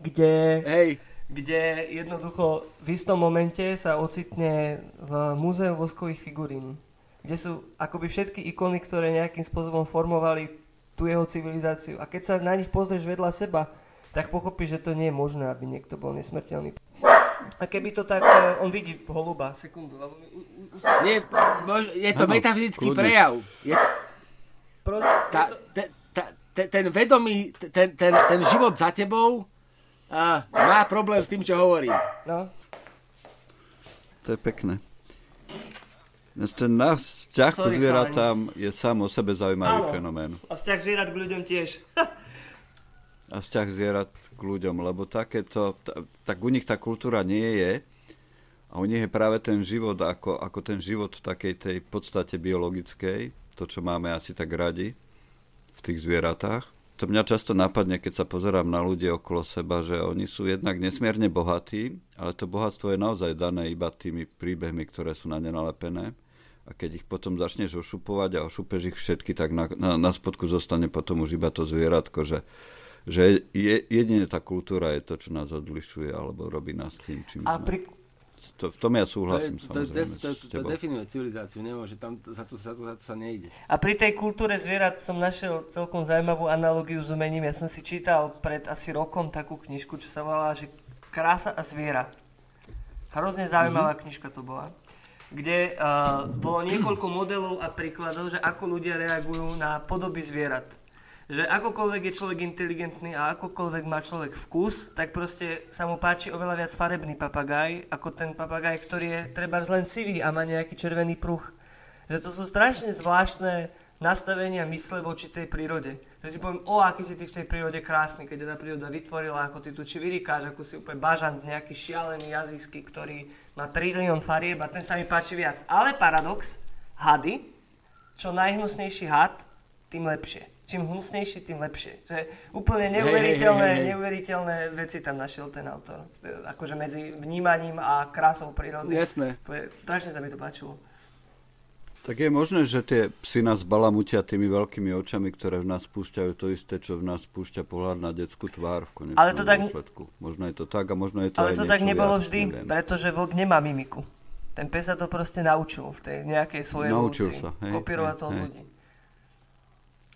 kde, Hej. kde jednoducho v istom momente sa ocitne v múzeu voskových figurín, kde sú akoby všetky ikony, ktoré nejakým spôsobom formovali tú jeho civilizáciu. A keď sa na nich pozrieš vedľa seba, tak pochopíš, že to nie je možné, aby niekto bol nesmrteľný. A keby to tak, e, on vidí holuba, sekundu. Nie, je to ano, metafyzický kľudne. prejav. Je, Pro, tá, te, ta, te, ten vedomý, ten, ten, ten život za tebou uh, má problém s tým, čo hovorím. No. To je pekné. Ten náš vzťah k zvieratám je sám o sebe zaujímavý Áno. fenomén. A vzťah zvierat k ľuďom tiež. a vzťah zvierat k ľuďom, lebo takéto, tak u nich tá kultúra nie je a u nich je práve ten život ako, ako ten život v takej tej podstate biologickej, to, čo máme asi tak radi v tých zvieratách. To mňa často napadne, keď sa pozerám na ľudí okolo seba, že oni sú jednak nesmierne bohatí, ale to bohatstvo je naozaj dané iba tými príbehmi, ktoré sú na ne nalepené. A keď ich potom začneš ošupovať a ošupeš ich všetky, tak na, na, na spodku zostane potom už iba to zvieratko, že že je, jedine tá kultúra je to, čo nás odlišuje, alebo robí nás tým, čím a. Pri... To, v tom ja súhlasím to je, samozrejme to, to, to, to definuje civilizáciu, nemôže, tam za to, za, to, za to sa nejde. A pri tej kultúre zvierat som našiel celkom zaujímavú analogiu s umením. Ja som si čítal pred asi rokom takú knižku, čo sa volala, že Krása a zviera. Hrozne zaujímavá mm-hmm. knižka to bola kde uh, bolo niekoľko modelov a príkladov, že ako ľudia reagujú na podoby zvierat že akokoľvek je človek inteligentný a akokoľvek má človek vkus, tak proste sa mu páči oveľa viac farebný papagaj, ako ten papagaj, ktorý je treba len sivý a má nejaký červený pruh. Že to sú strašne zvláštne nastavenia mysle voči tej prírode. Že si poviem, o, aký si ty v tej prírode krásny, keď tá príroda vytvorila, ako ty tu či vyrikáš, ako si úplne bažant, nejaký šialený jazyjský, ktorý má trilión farieb a ten sa mi páči viac. Ale paradox, hady, čo najhnusnejší had, tým lepšie čím hnusnejší, tým lepšie. Že úplne neuveriteľné, hey, hey, hey, neuveriteľné veci tam našiel ten autor. Akože medzi vnímaním a krásou prírody. Jasné. Strašne sa mi to páčilo. Tak je možné, že tie psy nás balamutia tými veľkými očami, ktoré v nás púšťajú to isté, čo v nás púšťa pohľad na detskú tvár v konečnom ale to tak... dôsledku. Možno je to tak a možno je to Ale aj to tak nebolo viac, vždy, neviem. pretože vlk nemá mimiku. Ten pes sa to proste naučil v tej nejakej svojej naučil evolúcii. Sa, hej, to od ľudí.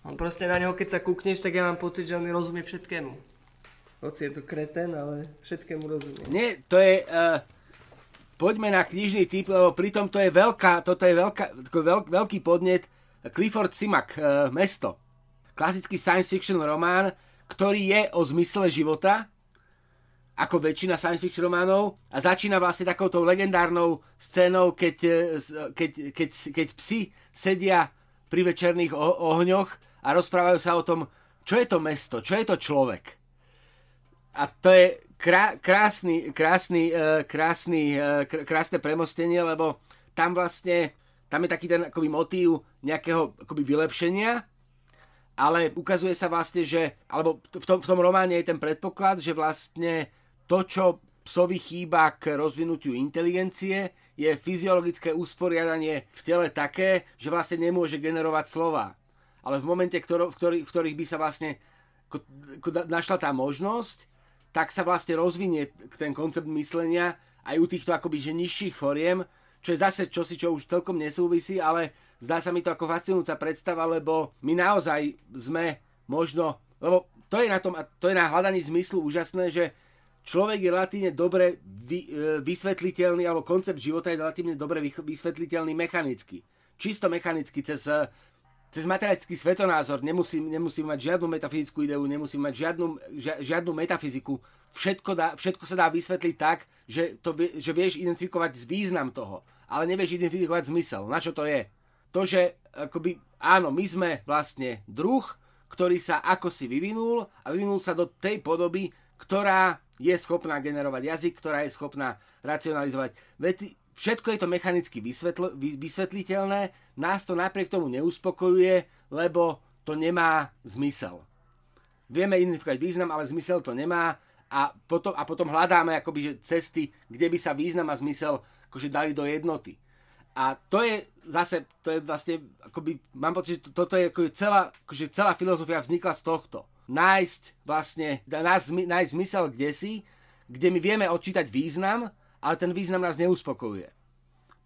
On proste na neho, keď sa kúkneš, tak ja mám pocit, že on mi rozumie všetkému. Hoci je to kreten, ale všetkému rozumie. Nie, to je... Uh, poďme na knižný typ, lebo pritom to je veľká, toto je veľká, veľk, veľký podnet Clifford Simak, uh, Mesto. Klasický science fiction román, ktorý je o zmysle života, ako väčšina science fiction románov a začína vlastne takouto legendárnou scénou, keď, e, keď, keď, keď psi sedia pri večerných ohňoch a rozprávajú sa o tom, čo je to mesto, čo je to človek. A to je krá, krásny, krásny, uh, krásny, uh, krásne premostenie, lebo tam vlastne, tam je taký ten akoby motív nejakého akoby vylepšenia ale ukazuje sa vlastne, že, alebo v tom, v tom románe je ten predpoklad, že vlastne to, čo psovi chýba k rozvinutiu inteligencie, je fyziologické usporiadanie v tele také, že vlastne nemôže generovať slova. Ale v momente, v, ktorý, v ktorých by sa vlastne našla tá možnosť, tak sa vlastne rozvinie ten koncept myslenia aj u týchto akoby že nižších foriem, čo je zase čosi, čo už celkom nesúvisí, ale zdá sa mi to ako fascinujúca predstava, lebo my naozaj sme možno, lebo to je na tom, to je na hľadaní zmyslu úžasné, že človek je relatívne dobre vy, e, vysvetliteľný, alebo koncept života je relatívne dobre vysvetliteľný mechanicky. Čisto mechanicky, cez, e, cez materialistický svetonázor. Nemusím, nemusím mať žiadnu metafyzickú ideu, nemusím mať žiadnu, žiadnu metafyziku. Všetko, dá, všetko sa dá vysvetliť tak, že, to, že vieš identifikovať význam toho, ale nevieš identifikovať zmysel. Na čo to je? To, že akoby, áno, my sme vlastne druh, ktorý sa ako si vyvinul a vyvinul sa do tej podoby, ktorá je schopná generovať jazyk, ktorá je schopná racionalizovať vety. Všetko je to mechanicky vysvetl- vysvetliteľné, nás to napriek tomu neuspokojuje, lebo to nemá zmysel. Vieme identifikovať význam, ale zmysel to nemá a potom, a potom hľadáme akoby, že cesty, kde by sa význam a zmysel akože dali do jednoty. A to je zase, to je vlastne, akoby, mám pocit, že toto je akoby celá, akože celá filozofia vznikla z tohto nájsť vlastne, nájsť, nájsť zmysel kde si, kde my vieme odčítať význam, ale ten význam nás neuspokojuje.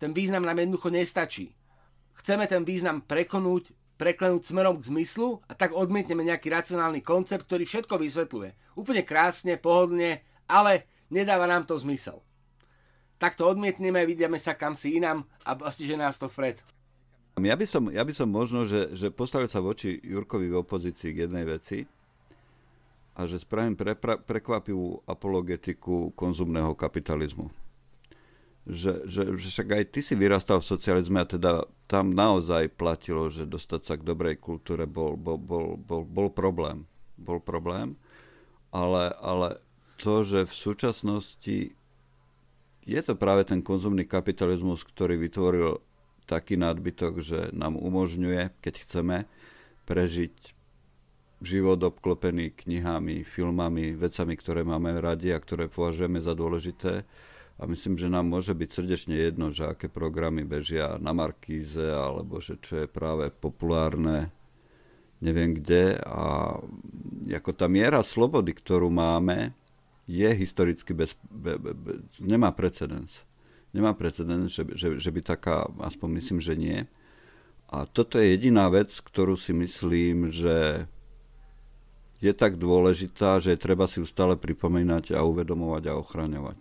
Ten význam nám jednoducho nestačí. Chceme ten význam prekonúť, preklenúť smerom k zmyslu a tak odmietneme nejaký racionálny koncept, ktorý všetko vysvetľuje. Úplne krásne, pohodlne, ale nedáva nám to zmysel. Tak to odmietneme, vidíme sa kam si inám a vlastne, že nás to Fred. Ja by som, ja by som možno, že, že postavil sa voči Jurkovi v opozícii k jednej veci, a že spravím pre, pre, prekvapivú apologetiku konzumného kapitalizmu. Že, že, že však aj ty si vyrastal v socializme a teda tam naozaj platilo, že dostať sa k dobrej kultúre bol, bol, bol, bol, bol problém. Bol problém, ale, ale to, že v súčasnosti je to práve ten konzumný kapitalizmus, ktorý vytvoril taký nadbytok, že nám umožňuje, keď chceme, prežiť život obklopený knihami, filmami, vecami, ktoré máme radi a ktoré považujeme za dôležité. A myslím, že nám môže byť srdečne jedno, že aké programy bežia na Markíze, alebo že čo je práve populárne neviem kde. A ako tá miera slobody, ktorú máme, je historicky bez, be, be, be, nemá precedens. Nemá precedens, že, že, že by taká, aspoň myslím, že nie. A toto je jediná vec, ktorú si myslím, že je tak dôležitá, že treba si ju stále pripomínať a uvedomovať a ochraňovať.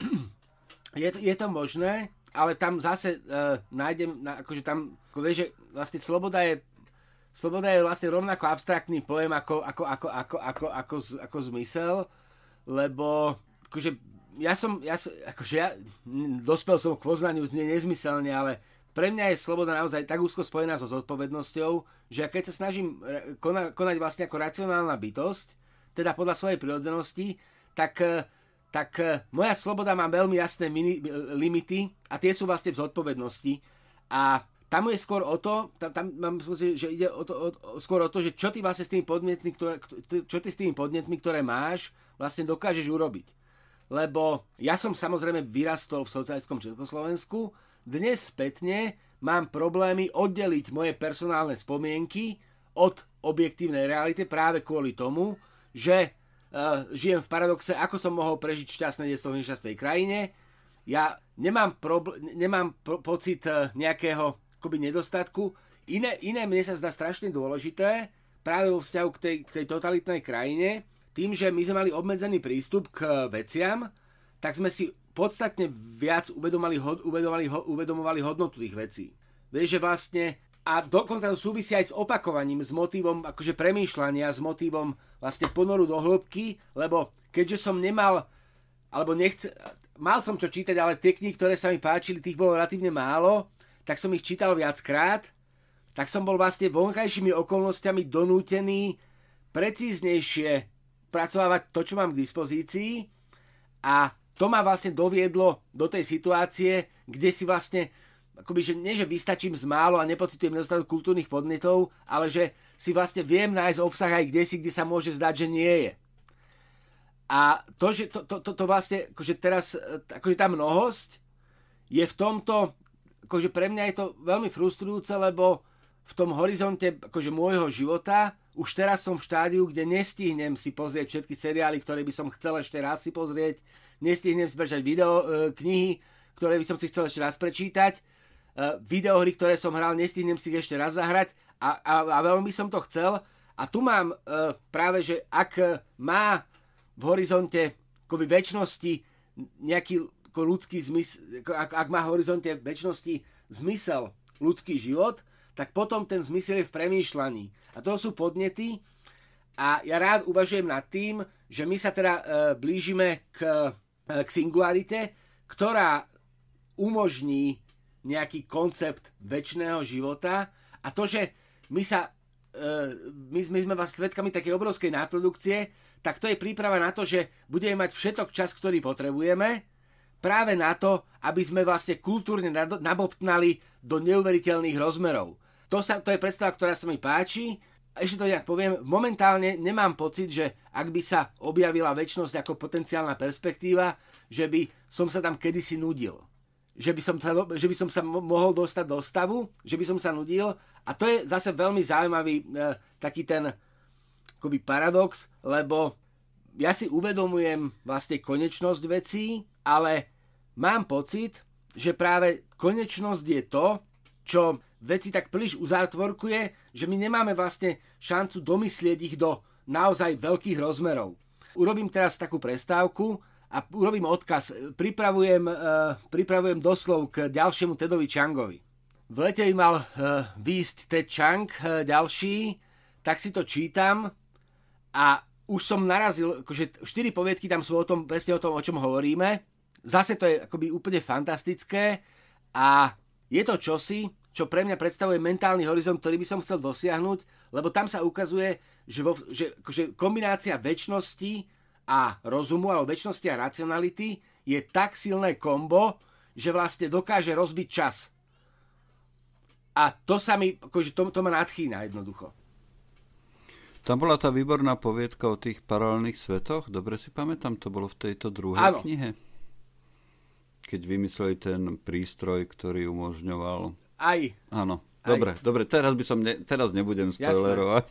Je je to možné, ale tam zase uh, nájdem, na, akože tam, ako vieš, že vlastne sloboda je sloboda je vlastne rovnako abstraktný pojem ako, ako, ako, ako, ako, ako, ako zmysel, lebo akože ja som, ja som akože ja dospel som k poznaniu znie nezmyselne, ale pre mňa je sloboda naozaj tak úzko spojená so zodpovednosťou, že keď sa snažím kona, konať vlastne ako racionálna bytosť, teda podľa svojej prirodzenosti, tak, eh, tak eh, moja sloboda má veľmi jasné mini, limity a tie sú vlastne v zodpovednosti. A tam je skôr o to, tam, tam mám že ide o to, o, skôr o to, že čo ty vlastne s tými podnetmi, ktoré, čo ty s tými podnetmi, ktoré máš, vlastne dokážeš urobiť. Lebo ja som samozrejme vyrastol v socialistickom Československu, dnes spätne mám problémy oddeliť moje personálne spomienky od objektívnej reality práve kvôli tomu, že uh, žijem v paradoxe, ako som mohol prežiť šťastné detstvo v nešťastnej krajine. Ja nemám, probl- nemám po- pocit uh, nejakého akoby nedostatku. Iné, iné mne sa zdá strašne dôležité práve vo vzťahu k tej, k tej totalitnej krajine, tým, že my sme mali obmedzený prístup k veciam, tak sme si podstatne viac uvedomovali, uvedomovali, uvedomovali hodnotu tých vecí. Vieš, že vlastne a dokonca to súvisí aj s opakovaním, s motívom akože premýšľania, s motívom vlastne ponoru do hĺbky, lebo keďže som nemal, alebo nechce, mal som čo čítať, ale tie knihy, ktoré sa mi páčili, tých bolo relatívne málo, tak som ich čítal viackrát, tak som bol vlastne vonkajšími okolnostiami donútený precíznejšie pracovať to, čo mám k dispozícii a to ma vlastne doviedlo do tej situácie, kde si vlastne akoby, že nie, že vystačím z málo a nepocitujem nedostatok kultúrnych podnetov, ale že si vlastne viem nájsť obsah aj kde si, kde sa môže zdať, že nie je. A to, že to, to, to, to vlastne, akože teraz, akože tá mnohosť je v tomto, akože pre mňa je to veľmi frustrujúce, lebo v tom horizonte akože môjho života už teraz som v štádiu, kde nestihnem si pozrieť všetky seriály, ktoré by som chcel ešte raz si pozrieť, nestihnem si prečítať video, e, knihy, ktoré by som si chcel ešte raz prečítať, e, videohry, ktoré som hral, nestihnem si ich ešte raz zahrať a, a, a veľmi som to chcel. A tu mám e, práve, že ak má v horizonte akoby väčšnosti nejaký ako ľudský zmysel, ak, ak má v horizonte väčšnosti zmysel ľudský život, tak potom ten zmysel je v premýšľaní. A to sú podnety a ja rád uvažujem nad tým, že my sa teda e, blížime k, k singularite, ktorá umožní nejaký koncept väčšného života a to, že my sa e, my, my sme vás svetkami takej obrovskej náprodukcie, tak to je príprava na to, že budeme mať všetok čas, ktorý potrebujeme, práve na to, aby sme vlastne kultúrne nabobtnali do neuveriteľných rozmerov. To, sa, to je predstava, ktorá sa mi páči. A ešte to nejak poviem, momentálne nemám pocit, že ak by sa objavila väčšnosť ako potenciálna perspektíva, že by som sa tam kedysi nudil. Že by som sa, že by som sa mohol dostať do stavu, že by som sa nudil. A to je zase veľmi zaujímavý e, taký ten akoby paradox, lebo ja si uvedomujem vlastne konečnosť vecí, ale mám pocit, že práve konečnosť je to, čo veci tak príliš uzátvorkuje, že my nemáme vlastne šancu domyslieť ich do naozaj veľkých rozmerov. Urobím teraz takú prestávku a urobím odkaz. Pripravujem, uh, pripravujem doslov k ďalšiemu Tedovi Changovi. V lete mal uh, výjsť Ted Chang uh, ďalší, tak si to čítam a už som narazil, akože štyri poviedky tam sú o tom, presne o tom, o čom hovoríme. Zase to je akoby úplne fantastické a je to čosi, čo pre mňa predstavuje mentálny horizont, ktorý by som chcel dosiahnuť, lebo tam sa ukazuje, že, vo, že, že kombinácia väčšnosti a rozumu, alebo väčšnosti a racionality je tak silné kombo, že vlastne dokáže rozbiť čas. A to sa mi, akože to, to ma nadchýna jednoducho. Tam bola tá výborná poviedka o tých paralelných svetoch, dobre si pamätám, to bolo v tejto druhej Áno. knihe. Keď vymysleli ten prístroj, ktorý umožňoval aj. Áno. Dobre, Aj. dobre, teraz by som, ne, teraz nebudem spoilerovať.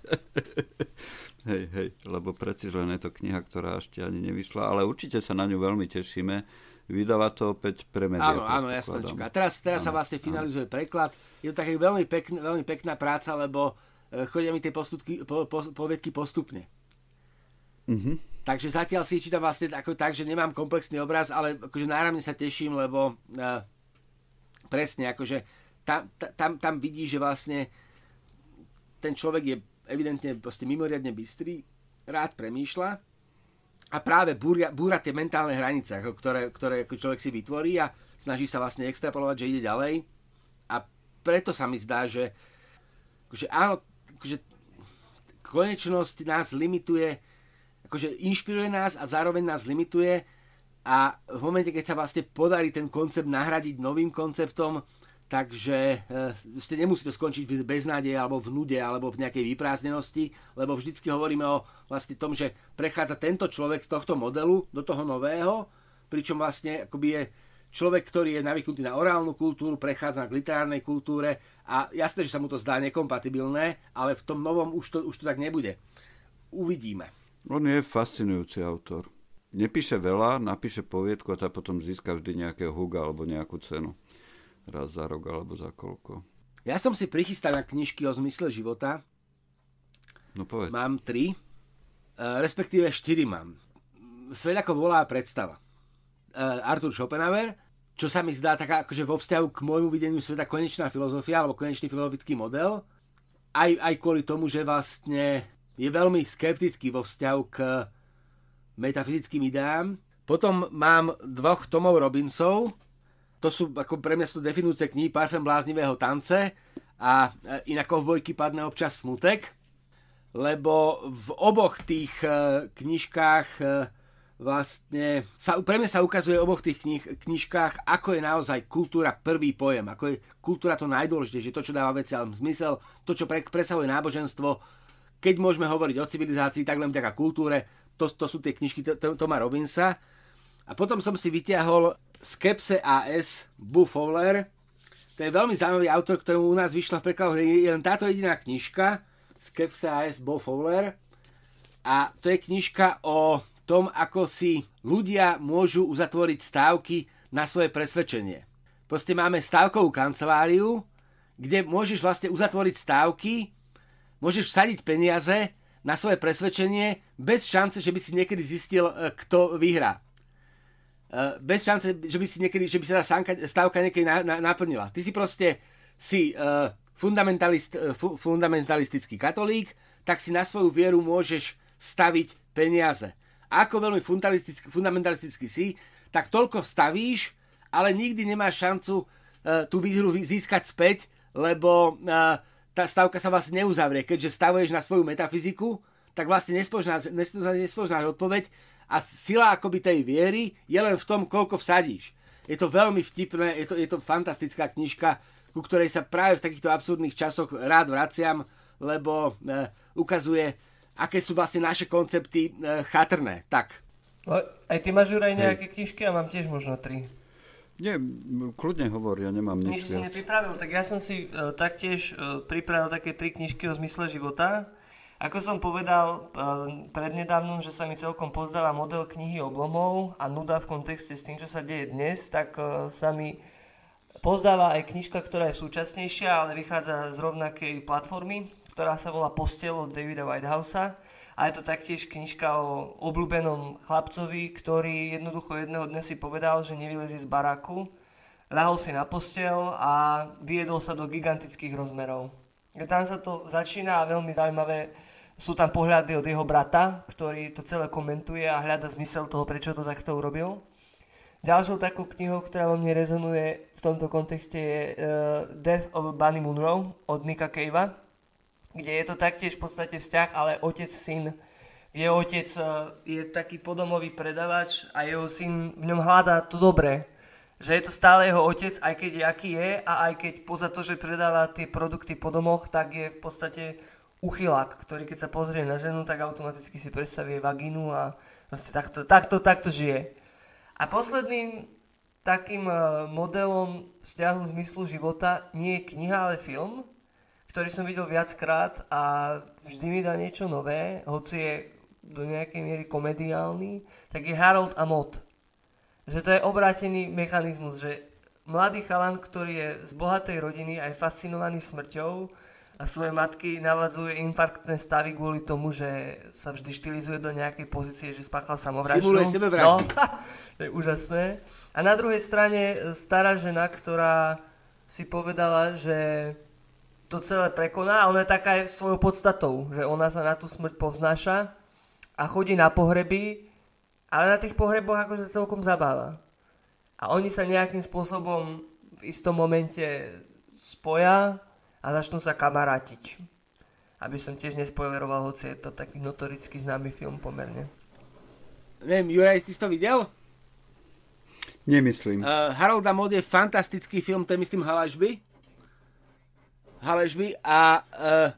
hej, hej, lebo preci len je to kniha, ktorá ešte ani nevyšla, ale určite sa na ňu veľmi tešíme. Vydáva to opäť pre médiá. Áno, áno, jasnečka. A teraz, teraz áno, sa vlastne finalizuje áno. preklad. Je to také veľmi, pekn, veľmi pekná práca, lebo e, chodia mi tie postupky, po, po, poviedky postupne. Uh-huh. Takže zatiaľ si čítam vlastne ako tak, že nemám komplexný obraz, ale akože náramne sa teším, lebo uh, presne akože tam, tam, tam vidí, že vlastne ten človek je evidentne proste mimoriadne bystrý, rád premýšľa a práve búra, búra tie mentálne hranice, ktoré, ktoré človek si vytvorí a snaží sa vlastne extrapolovať, že ide ďalej. A preto sa mi zdá, že akože áno, akože konečnosť nás limituje, akože inšpiruje nás a zároveň nás limituje a v momente, keď sa vlastne podarí ten koncept nahradiť novým konceptom, Takže e, ste nemusí to skončiť v beznádeje alebo v nude alebo v nejakej vyprázdnenosti, lebo vždycky hovoríme o vlastne tom, že prechádza tento človek z tohto modelu do toho nového, pričom vlastne akoby je človek, ktorý je navyknutý na orálnu kultúru, prechádza k literárnej kultúre a jasné, že sa mu to zdá nekompatibilné, ale v tom novom už to, už to tak nebude. Uvidíme. On je fascinujúci autor. Nepíše veľa, napíše poviedku a tá potom získa vždy nejakého huga alebo nejakú cenu raz za rok alebo za koľko. Ja som si prichystal na knižky o zmysle života. No povedz. Mám tri, e, respektíve štyri mám. Svet ako volá predstava. E, Arthur Schopenhauer, čo sa mi zdá taká akože vo vzťahu k môjmu videniu sveta konečná filozofia alebo konečný filozofický model. Aj, aj kvôli tomu, že vlastne je veľmi skeptický vo vzťahu k metafyzickým ideám. Potom mám dvoch Tomov Robinsov, to sú, ako pre mňa sú definujúce knihy Parfém bláznivého tance a inak bojky padne občas smutek, lebo v oboch tých e, knižkách e, vlastne sa, pre mňa sa ukazuje v oboch tých knih, knižkách, ako je naozaj kultúra prvý pojem, ako je kultúra to najdôležitejšie, to, čo dáva veciam zmysel, to, čo pre, presahuje náboženstvo. Keď môžeme hovoriť o civilizácii, tak len vďaka kultúre, to, to sú tie knižky Toma Robinsa. A potom som si vyťahol Skepse AS Bu Fowler. To je veľmi zaujímavý autor, ktorému u nás vyšla v prekladu je len táto jediná knižka. Skepse AS Bu Fowler. A to je knižka o tom, ako si ľudia môžu uzatvoriť stávky na svoje presvedčenie. Proste máme stávkovú kanceláriu, kde môžeš vlastne uzatvoriť stávky, môžeš vsadiť peniaze na svoje presvedčenie bez šance, že by si niekedy zistil, e, kto vyhrá. E, bez šance, že by, si niekedy, že by sa tá stávka niekedy naplnila. Ty si proste si e, fundamentalist, fundamentalistický katolík, tak si na svoju vieru môžeš staviť peniaze ako veľmi fundamentalistický, fundamentalistický si, tak toľko stavíš, ale nikdy nemáš šancu uh, tú výhru získať späť, lebo uh, tá stavka sa vlastne neuzavrie. Keďže stavuješ na svoju metafyziku, tak vlastne nespoznáš, nespoznáš odpoveď a sila akoby tej viery je len v tom, koľko vsadíš. Je to veľmi vtipné, je to, je to fantastická knižka, ku ktorej sa práve v takýchto absurdných časoch rád vraciam, lebo uh, ukazuje aké sú vlastne naše koncepty e, chatrné. Tak. No, aj ty máš aj nejaké knižky a mám tiež možno tri. Nie, kľudne hovor, ja nemám nič. Nič si nepripravil, tak ja som si uh, taktiež uh, pripravil také tri knižky o zmysle života. Ako som povedal uh, prednedávnom, že sa mi celkom pozdáva model knihy oblomov a nuda v kontexte s tým, čo sa deje dnes, tak uh, sa mi pozdáva aj knižka, ktorá je súčasnejšia, ale vychádza z rovnakej platformy, ktorá sa volá Postel od Davida Whitehousea. A je to taktiež knižka o obľúbenom chlapcovi, ktorý jednoducho jedného dňa si povedal, že nevylezie z baraku, ľahol si na postel a vyjedol sa do gigantických rozmerov. Tam sa to začína a veľmi zaujímavé sú tam pohľady od jeho brata, ktorý to celé komentuje a hľada zmysel toho, prečo to takto urobil. Ďalšou takou knihou, ktorá vo mne rezonuje v tomto kontexte je uh, Death of Bunny Munro od Nika Cavea kde je to taktiež v podstate vzťah, ale otec-syn. Jeho otec e, je taký podomový predavač a jeho syn v ňom hľadá to dobré. Že je to stále jeho otec, aj keď aký je a aj keď poza to, že predáva tie produkty po domoch, tak je v podstate uchylák, ktorý keď sa pozrie na ženu, tak automaticky si predstaví vagínu a vlastne takto, takto, takto žije. A posledným takým e, modelom vzťahu zmyslu života nie je kniha, ale film, ktorý som videl viackrát a vždy mi dá niečo nové, hoci je do nejakej miery komediálny, tak je Harold a Mott. Že to je obrátený mechanizmus, že mladý chalan, ktorý je z bohatej rodiny a je fascinovaný smrťou a svoje matky navadzuje infarktné stavy kvôli tomu, že sa vždy štilizuje do nejakej pozície, že spáchal samovraždu. Simuluje sebevraždu. No, to je úžasné. A na druhej strane stará žena, ktorá si povedala, že to celé prekoná a ona je taká aj svojou podstatou, že ona sa na tú smrť povznáša a chodí na pohreby, ale na tých pohreboch akože celkom zabáva. A oni sa nejakým spôsobom v istom momente spoja a začnú sa kamarátiť. Aby som tiež nespoileroval, hoci je to taký notoricky známy film pomerne. Neviem, Juraj, ty si to videl? Nemyslím. Uh, Harold Mod je fantastický film, to je myslím Halažby. Haležby a uh,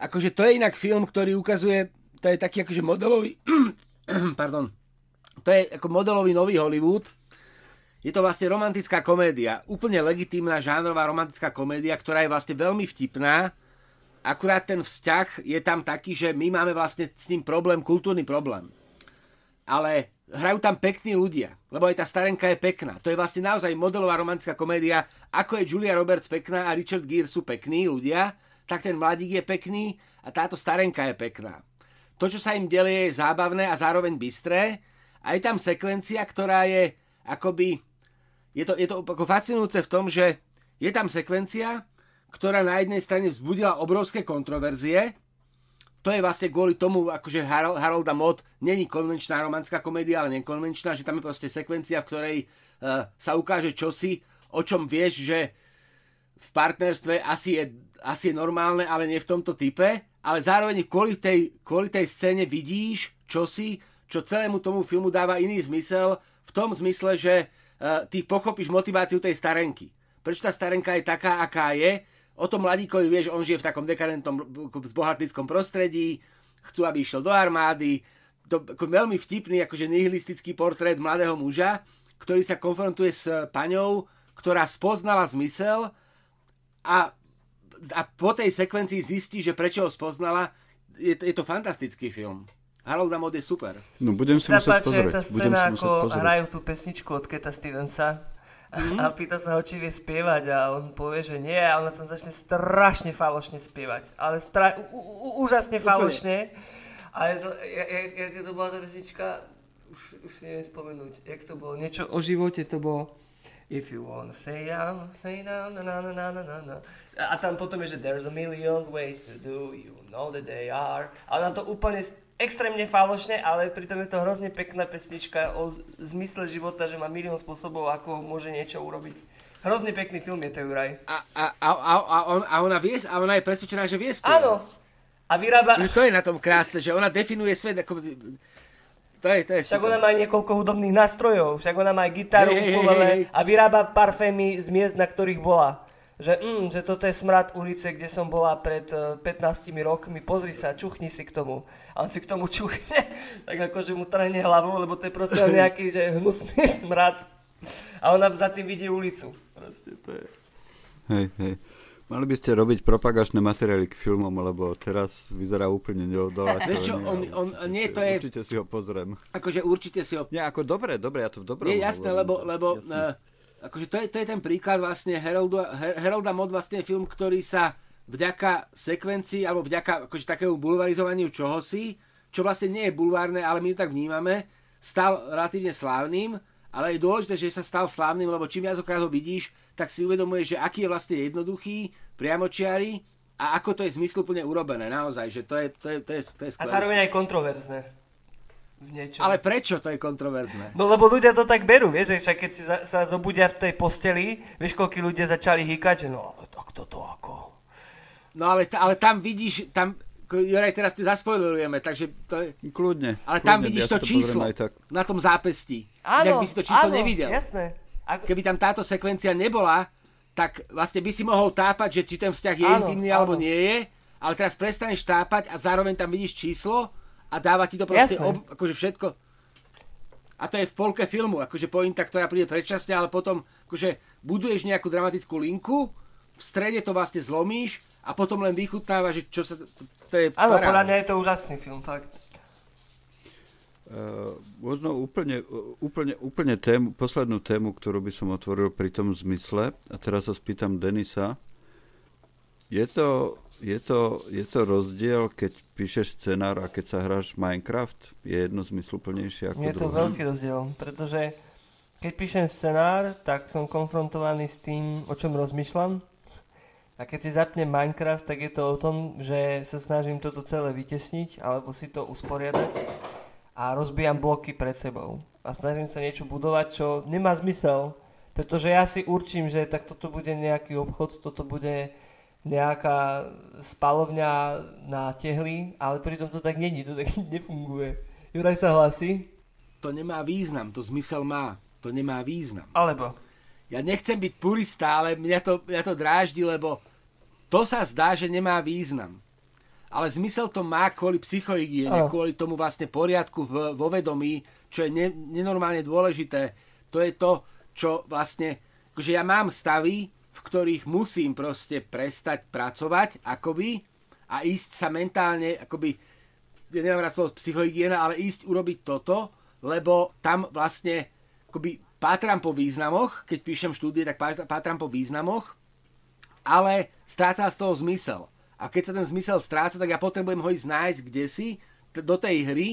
akože to je inak film, ktorý ukazuje, to je taký akože modelový, pardon, to je ako modelový nový Hollywood. Je to vlastne romantická komédia, úplne legitímna žánrová romantická komédia, ktorá je vlastne veľmi vtipná. Akurát ten vzťah je tam taký, že my máme vlastne s ním problém, kultúrny problém. Ale hrajú tam pekní ľudia, lebo aj tá starenka je pekná. To je vlastne naozaj modelová romantická komédia, ako je Julia Roberts pekná a Richard Gere sú pekní ľudia, tak ten mladík je pekný a táto starenka je pekná. To, čo sa im delie, je zábavné a zároveň bystré a je tam sekvencia, ktorá je akoby... Je to, je to ako fascinujúce v tom, že je tam sekvencia, ktorá na jednej strane vzbudila obrovské kontroverzie, to je vlastne kvôli tomu, akože Harold, Harolda Mod není konvenčná romantická komédia, ale nekonvenčná, že tam je proste sekvencia, v ktorej uh, sa ukáže čosi, o čom vieš, že v partnerstve asi je, asi je normálne, ale nie v tomto type, ale zároveň kvôli tej, kvôli tej scéne vidíš čosi, čo celému tomu filmu dáva iný zmysel, v tom zmysle, že uh, ty pochopíš motiváciu tej starenky. Prečo tá starenka je taká, aká je, o tom mladíkovi vieš, on žije v takom dekadentnom zbohatlickom prostredí, chcú, aby išiel do armády, to, ako veľmi vtipný, akože nihilistický portrét mladého muža, ktorý sa konfrontuje s paňou, ktorá spoznala zmysel a, a po tej sekvencii zistí, že prečo ho spoznala. Je, je to fantastický film. Harold Mod je super. No budem si musieť pozrieť. tá scéna, ako pozrieť. hrajú tú pesničku od Keta Stevensa mm. a pýta sa ho, či vie spievať a on povie, že nie a ona tam začne strašne falošne spievať. Ale stra- u- u- úžasne falošne. Ale to, jak, jak, jak to bola tá pesnička, už, už si neviem spomenúť, jak to bolo, niečo o živote to bolo. If you wanna stay down, stay down, na na na na na na. A tam potom je, že there's a million ways to do, you know that they are. A na to úplne extrémne falošne, ale pritom je to hrozne pekná pesnička o zmysle života, že má milión spôsobov, ako môže niečo urobiť. Hrozne pekný film je to Juraj. A, a, a, a, a, on, a, ona vie, a ona je presvedčená, že vie spievať. Áno. A vyrába... To je na tom krásne, že ona definuje svet ako to je, to je však ona má niekoľko hudobných nástrojov, však ona má aj gitaru, hey, hey, hey, a vyrába parfémy z miest, na ktorých bola. Že, mm, že toto je smrad ulice, kde som bola pred uh, eh, 15 rokmi, pozri sa, čuchni si k tomu. A on si k tomu čuchne, tak akože mu trhne hlavu, lebo to je proste nejaký že hnusný smrad. A ona za tým vidí ulicu. Proste to je... Hej, hej. Mali by ste robiť propagačné materiály k filmom, lebo teraz vyzerá úplne neodolateľne. Vieš čo, on, on, nie, to je... Určite si ho pozriem. Akože určite si ho... Nie, ako dobre, dobre, ja to v dobrom Nie, jasné, lebo, lebo uh, akože to je, to je ten príklad vlastne Herolda, Her, Herolda Mod vlastne je film, ktorý sa vďaka sekvencii, alebo vďaka akože takému bulvarizovaniu čohosi, čo vlastne nie je bulvárne, ale my to tak vnímame, stal relatívne slávnym, ale je dôležité, že sa stal slávnym, lebo čím viac ho vidíš, tak si uvedomuje, že aký je vlastne jednoduchý, priamočiary a ako to je zmysluplne urobené, naozaj, že to je, to je, to je, to je skvelé. A zároveň aj kontroverzné. V niečom. Ale prečo to je kontroverzné? No lebo ľudia to tak berú, vieš, že však keď si za, sa zobudia v tej posteli, vieš, koľko ľudia začali hýkať, že no, tak toto ako... No ale, ale tam vidíš, tam, Juraj, teraz te zaspoilerujeme, takže to je... Kľudne. Ale kľudne, tam vidíš ja to, to číslo na tom zápestí. Áno, by si to číslo áno, nevidel. jasné. Ako... Keby tam táto sekvencia nebola, tak vlastne by si mohol tápať, že či ten vzťah je áno, intimný áno. alebo nie je, ale teraz prestaneš tápať a zároveň tam vidíš číslo a dáva ti to proste ob, akože všetko. A to je v polke filmu, akože pointa, ktorá príde predčasne, ale potom akože buduješ nejakú dramatickú linku, v strede to vlastne zlomíš a potom len vychutnáva, že čo sa... To, to je Áno, podľa mňa je to úžasný film, fakt. Uh, možno úplne, úplne, úplne tému, poslednú tému, ktorú by som otvoril pri tom zmysle, a teraz sa spýtam Denisa, je to, je to, je to rozdiel, keď píšeš scenár a keď sa hráš Minecraft? Je jedno zmysluplnejšie ako Je to druhé? veľký rozdiel, pretože keď píšem scenár, tak som konfrontovaný s tým, o čom rozmýšľam. A keď si zapnem Minecraft, tak je to o tom, že sa snažím toto celé vytesniť alebo si to usporiadať a rozbijam bloky pred sebou. A snažím sa niečo budovať, čo nemá zmysel, pretože ja si určím, že tak toto bude nejaký obchod, toto bude nejaká spalovňa na tehly, ale pritom to tak není, to tak nefunguje. Juraj sa hlasí? To nemá význam, to zmysel má. To nemá význam. Alebo? Ja nechcem byť purista, ale mňa to, mňa to dráždi, lebo to sa zdá, že nemá význam ale zmysel to má kvôli psychohygiene, oh. kvôli tomu vlastne poriadku v, vo vedomí, čo je ne, nenormálne dôležité. To je to, čo vlastne, že ja mám stavy, v ktorých musím proste prestať pracovať, akoby, a ísť sa mentálne, akoby, ja neviem rád slovo psychohygiena, ale ísť urobiť toto, lebo tam vlastne, akoby, pátram po významoch, keď píšem štúdie, tak pátram po významoch, ale stráca z toho zmysel. A keď sa ten zmysel stráca, tak ja potrebujem ho ísť nájsť kde si, do tej hry,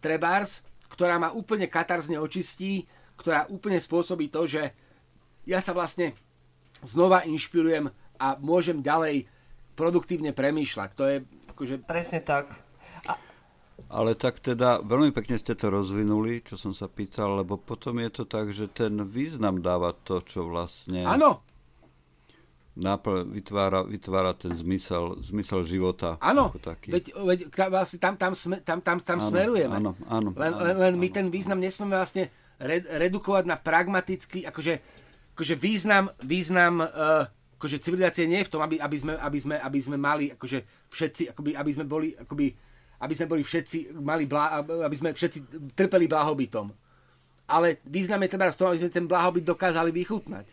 Trebars, ktorá ma úplne katarzne očistí, ktorá úplne spôsobí to, že ja sa vlastne znova inšpirujem a môžem ďalej produktívne premýšľať. To je akože... Presne tak. A... Ale tak teda veľmi pekne ste to rozvinuli, čo som sa pýtal, lebo potom je to tak, že ten význam dáva to, čo vlastne... Áno, nápl- vytvára, vytvára ten zmysel, zmysel života. Áno, veď, veď vlastne tam, tam, sme, tam, tam, tam Áno, smerujeme. áno, áno, len, áno, len, len my áno. ten význam nesmieme vlastne re, redukovať na pragmatický, akože, akože význam, význam uh, akože civilizácie nie je v tom, aby, aby, sme, aby, sme, aby sme mali akože všetci, akoby, aby sme boli, akoby, aby sme boli všetci, mali blá, aby sme všetci trpeli blahobytom. Ale význam je teda v tom, aby sme ten blahobyt dokázali vychutnať.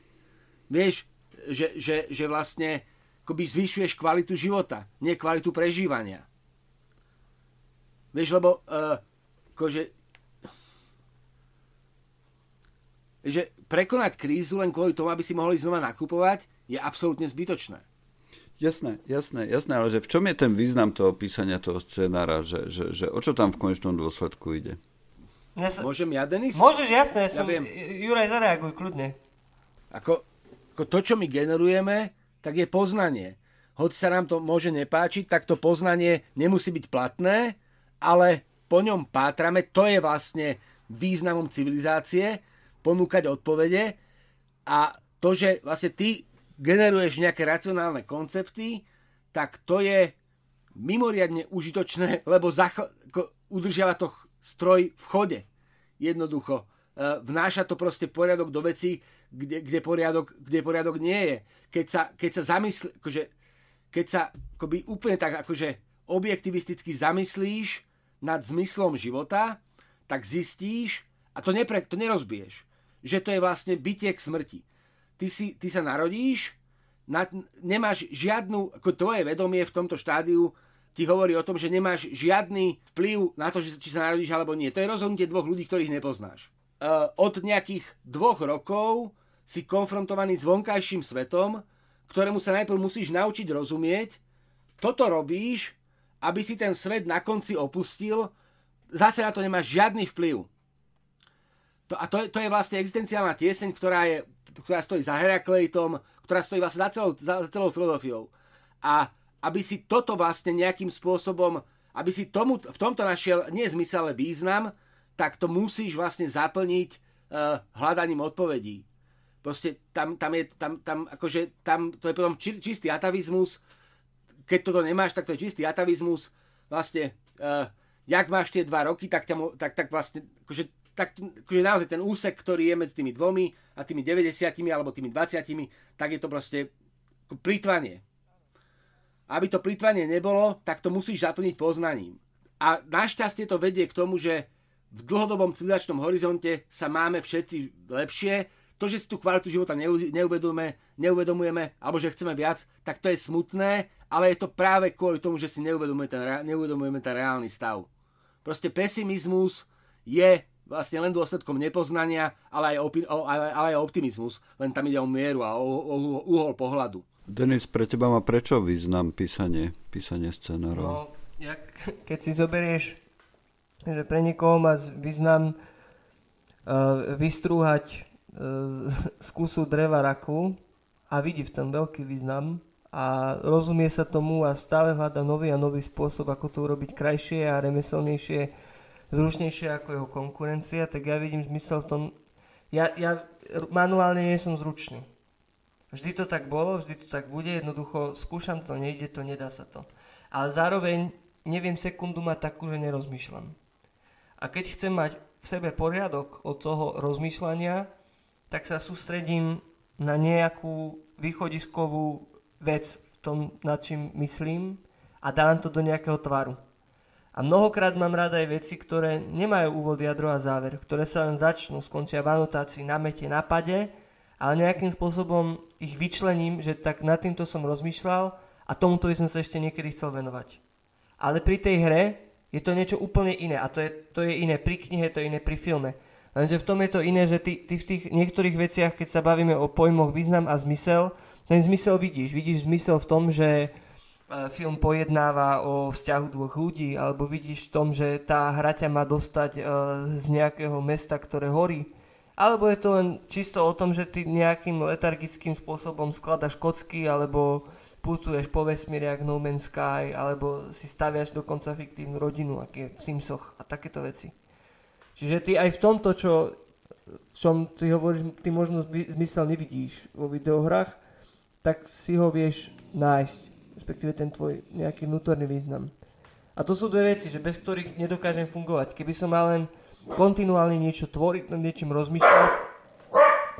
Vieš, že, že, že vlastne akoby zvyšuješ kvalitu života, nie kvalitu prežívania. Vieš, lebo uh, akože, že prekonať krízu len kvôli tomu, aby si mohli znova nakupovať, je absolútne zbytočné. Jasné, jasné, jasné, ale že v čom je ten význam toho písania toho scenára, že, že, že o čo tam v konečnom dôsledku ide? Mňa sa... Môžem ja, Denis? Môžeš, jasné, Ja som... viem. Juraj, zareaguj kľudne. Ako, ako to, čo my generujeme, tak je poznanie. Hoci sa nám to môže nepáčiť, tak to poznanie nemusí byť platné, ale po ňom pátrame, to je vlastne významom civilizácie, ponúkať odpovede a to, že vlastne ty generuješ nejaké racionálne koncepty, tak to je mimoriadne užitočné, lebo zacho- udržiava to stroj v chode. Jednoducho. E, Vnáša to proste poriadok do veci, kde, kde, poriadok, kde poriadok nie je. Keď sa, keď sa zamysl, akože, keď sa akoby úplne tak akože objektivisticky zamyslíš nad zmyslom života, tak zistíš, a to, nepre, to nerozbiješ, že to je vlastne bytie k smrti. Ty, si, ty sa narodíš, na, nemáš žiadnu, ako tvoje vedomie v tomto štádiu ti hovorí o tom, že nemáš žiadny vplyv na to, že, či sa narodíš alebo nie. To je rozhodnutie dvoch ľudí, ktorých nepoznáš. Uh, od nejakých dvoch rokov si konfrontovaný s vonkajším svetom, ktorému sa najprv musíš naučiť rozumieť. Toto robíš, aby si ten svet na konci opustil. Zase na to nemáš žiadny vplyv. To, a to je, to je vlastne existenciálna tieseň, ktorá, je, ktorá stojí za Herakleitom, ktorá stojí vlastne za celou, za, za celou filozofiou. A aby si toto vlastne nejakým spôsobom, aby si tomu, v tomto našiel nie zmysel, ale význam, tak to musíš vlastne zaplniť uh, hľadaním odpovedí. Proste tam, tam je, tam, tam, akože, tam, to je potom či, čistý atavizmus, keď toto nemáš, tak to je čistý atavizmus, vlastne, uh, jak máš tie dva roky, tak, ťa, tak, tak vlastne, akože, tak, akože naozaj ten úsek, ktorý je medzi tými dvomi a tými 90 alebo tými 20, tak je to proste plýtvanie. Aby to plýtvanie nebolo, tak to musíš zaplniť poznaním. A našťastie to vedie k tomu, že v dlhodobom civilizačnom horizonte sa máme všetci lepšie. To, že si tú kvalitu života neu- neuvedomujeme, neuvedomujeme, alebo že chceme viac, tak to je smutné, ale je to práve kvôli tomu, že si neuvedomujeme ten, neuvedomujeme ten reálny stav. Proste pesimizmus je vlastne len dôsledkom nepoznania, ale aj, opi- o- ale, ale aj optimizmus. Len tam ide o mieru a o, o, o uhol pohľadu. Denis, pre teba má prečo význam písanie, písanie scenárov? No, jak, keď si zoberieš, že pre niekoho má význam uh, vystrúhať uh, z kusu dreva raku a vidí v tom veľký význam a rozumie sa tomu a stále hľada nový a nový spôsob, ako to urobiť krajšie a remeselnejšie, zručnejšie ako jeho konkurencia, tak ja vidím zmysel v tom, ja, ja manuálne nie som zručný. Vždy to tak bolo, vždy to tak bude, jednoducho skúšam to, nejde to, nedá sa to. Ale zároveň neviem sekundu mať takú, že nerozmýšľam. A keď chcem mať v sebe poriadok od toho rozmýšľania, tak sa sústredím na nejakú východiskovú vec v tom, nad čím myslím a dám to do nejakého tvaru. A mnohokrát mám rád aj veci, ktoré nemajú úvod, jadro a záver, ktoré sa len začnú, skončia v anotácii, namete, napade, ale nejakým spôsobom ich vyčlením, že tak nad týmto som rozmýšľal a tomuto by som sa ešte niekedy chcel venovať. Ale pri tej hre je to niečo úplne iné a to je, to je iné pri knihe, to je iné pri filme. Lenže v tom je to iné, že ty, ty v tých niektorých veciach, keď sa bavíme o pojmoch význam a zmysel, ten zmysel vidíš. Vidíš zmysel v tom, že film pojednáva o vzťahu dvoch ľudí, alebo vidíš v tom, že tá hra ťa má dostať e, z nejakého mesta, ktoré horí. Alebo je to len čisto o tom, že ty nejakým letargickým spôsobom skladaš kocky, alebo putuješ po vesmíre jak No Man's Sky, alebo si staviaš dokonca fiktívnu rodinu, ak je v Simsoch a takéto veci. Čiže ty aj v tomto, čo, v čom ty hovoríš, ty možno zmy- zmysel nevidíš vo videohrách, tak si ho vieš nájsť, respektíve ten tvoj nejaký vnútorný význam. A to sú dve veci, že bez ktorých nedokážem fungovať. Keby som mal len kontinuálne niečo tvoriť, nad niečím rozmýšľať,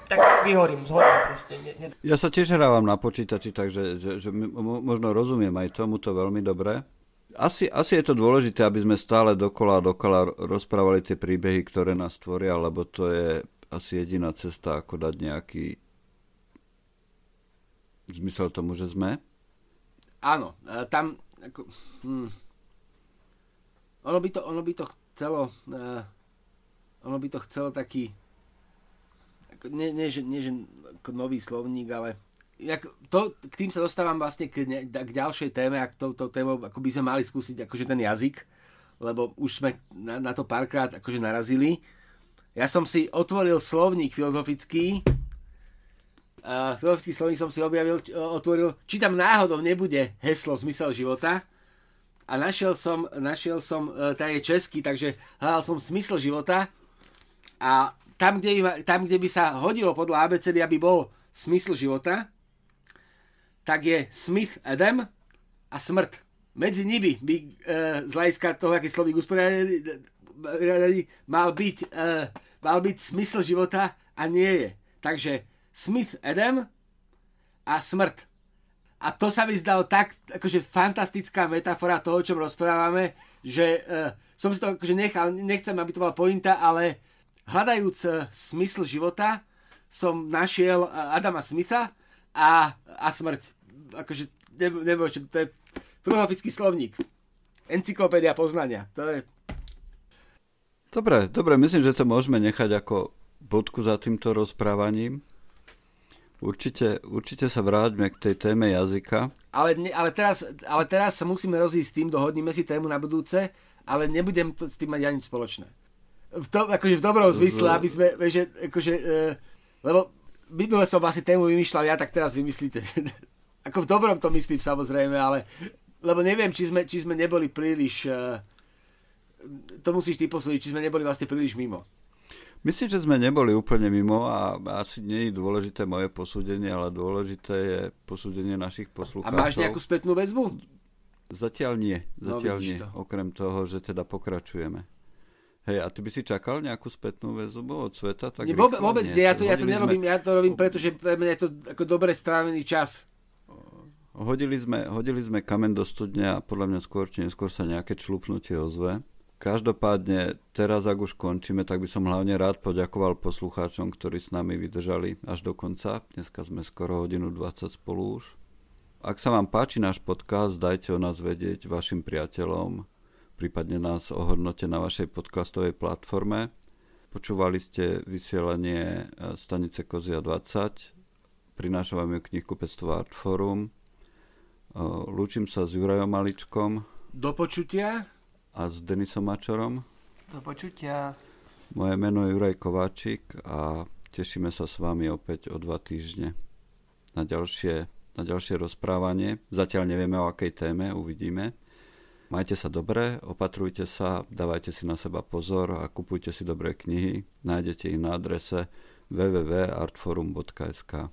tak vyhorím, zhorím proste. Ne, ne... Ja sa tiež hrávam na počítači, takže že, že možno rozumiem aj tomuto veľmi dobre. Asi, asi je to dôležité, aby sme stále dokola a dokola rozprávali tie príbehy, ktoré nás tvoria, lebo to je asi jediná cesta, ako dať nejaký zmysel tomu, že sme. Áno, e, tam ako, hm, ono, by to, ono by to chcelo uh, ono by to chcelo taký ako, nie, nie, že, nie, že ako nový slovník, ale jak, to, k tým sa dostávam vlastne k, ne, k ďalšej téme a k touto témou ako by sme mali skúsiť akože ten jazyk, lebo už sme na, na to párkrát akože narazili. Ja som si otvoril slovník filozofický, uh, filozofický slovník som si objavil, otvoril, či tam náhodou nebude heslo zmysel života a našiel som, našiel som, uh, tá je český, takže hľadal som smysl života a tam kde, tam, kde by sa hodilo podľa ABCD, aby bol smysl života, tak je Smith Adam a smrt. Medzi nimi by e, z hľadiska toho, aký slovík usporiadaný, mal byť, e, mal byť smysl života a nie je. Takže Smith Adam a smrt. A to sa mi zdalo tak, akože fantastická metafora toho, o čom rozprávame, že e, som si to akože nechal, nechcem, aby to bola pointa, ale hľadajúc e, smysl života, som našiel e, Adama Smitha a, a smrť. Akože, nebo, to je filozofický slovník. Encyklopédia poznania. To je... Dobre, dobre, myslím, že to môžeme nechať ako bodku za týmto rozprávaním. Určite, určite sa vráťme k tej téme jazyka. Ale, ale, teraz, ale teraz sa musíme rozísť s tým, dohodníme si tému na budúce, ale nebudem to, s tým mať ani spoločné. V, to, akože v dobrom zmysle, aby sme, že, akože, e, lebo minule som vlastne tému vymýšľal ja, tak teraz vymyslíte. Ako v dobrom to myslím samozrejme, ale lebo neviem, či sme, či sme neboli príliš, e, to musíš ty posúdiť, či sme neboli vlastne príliš mimo. Myslím, že sme neboli úplne mimo a asi nie je dôležité moje posúdenie, ale dôležité je posúdenie našich poslucháčov. A máš nejakú spätnú väzbu? Zatiaľ nie. No, Zatiaľ no, nie. To. Okrem toho, že teda pokračujeme. Hej, a ty by si čakal nejakú spätnú väzbu od sveta? Tak nie, vôbec, vôbec nie, ja to, ja to nerobím, sme... ja to robím, pretože pre mňa je to ako dobre strávený čas. Hodili sme, hodili sme kamen do studne a podľa mňa skôr či neskôr sa nejaké člupnutie ozve. Každopádne, teraz ak už končíme, tak by som hlavne rád poďakoval poslucháčom, ktorí s nami vydržali až do konca. Dneska sme skoro hodinu 20 spolu už. Ak sa vám páči náš podcast, dajte o nás vedieť vašim priateľom, prípadne nás ohodnote na vašej podcastovej platforme. Počúvali ste vysielanie e, stanice Kozia 20, prinášam vám ju knihu Pectvo Art. E, lúčim sa s Jurajom Maličkom. Do počutia a s Denisom Mačorom. Do počutia. Moje meno je Juraj Kováčik a tešíme sa s vami opäť o dva týždne na ďalšie, na ďalšie rozprávanie. Zatiaľ nevieme o akej téme, uvidíme. Majte sa dobre, opatrujte sa, dávajte si na seba pozor a kupujte si dobré knihy. Nájdete ich na adrese www.artforum.sk.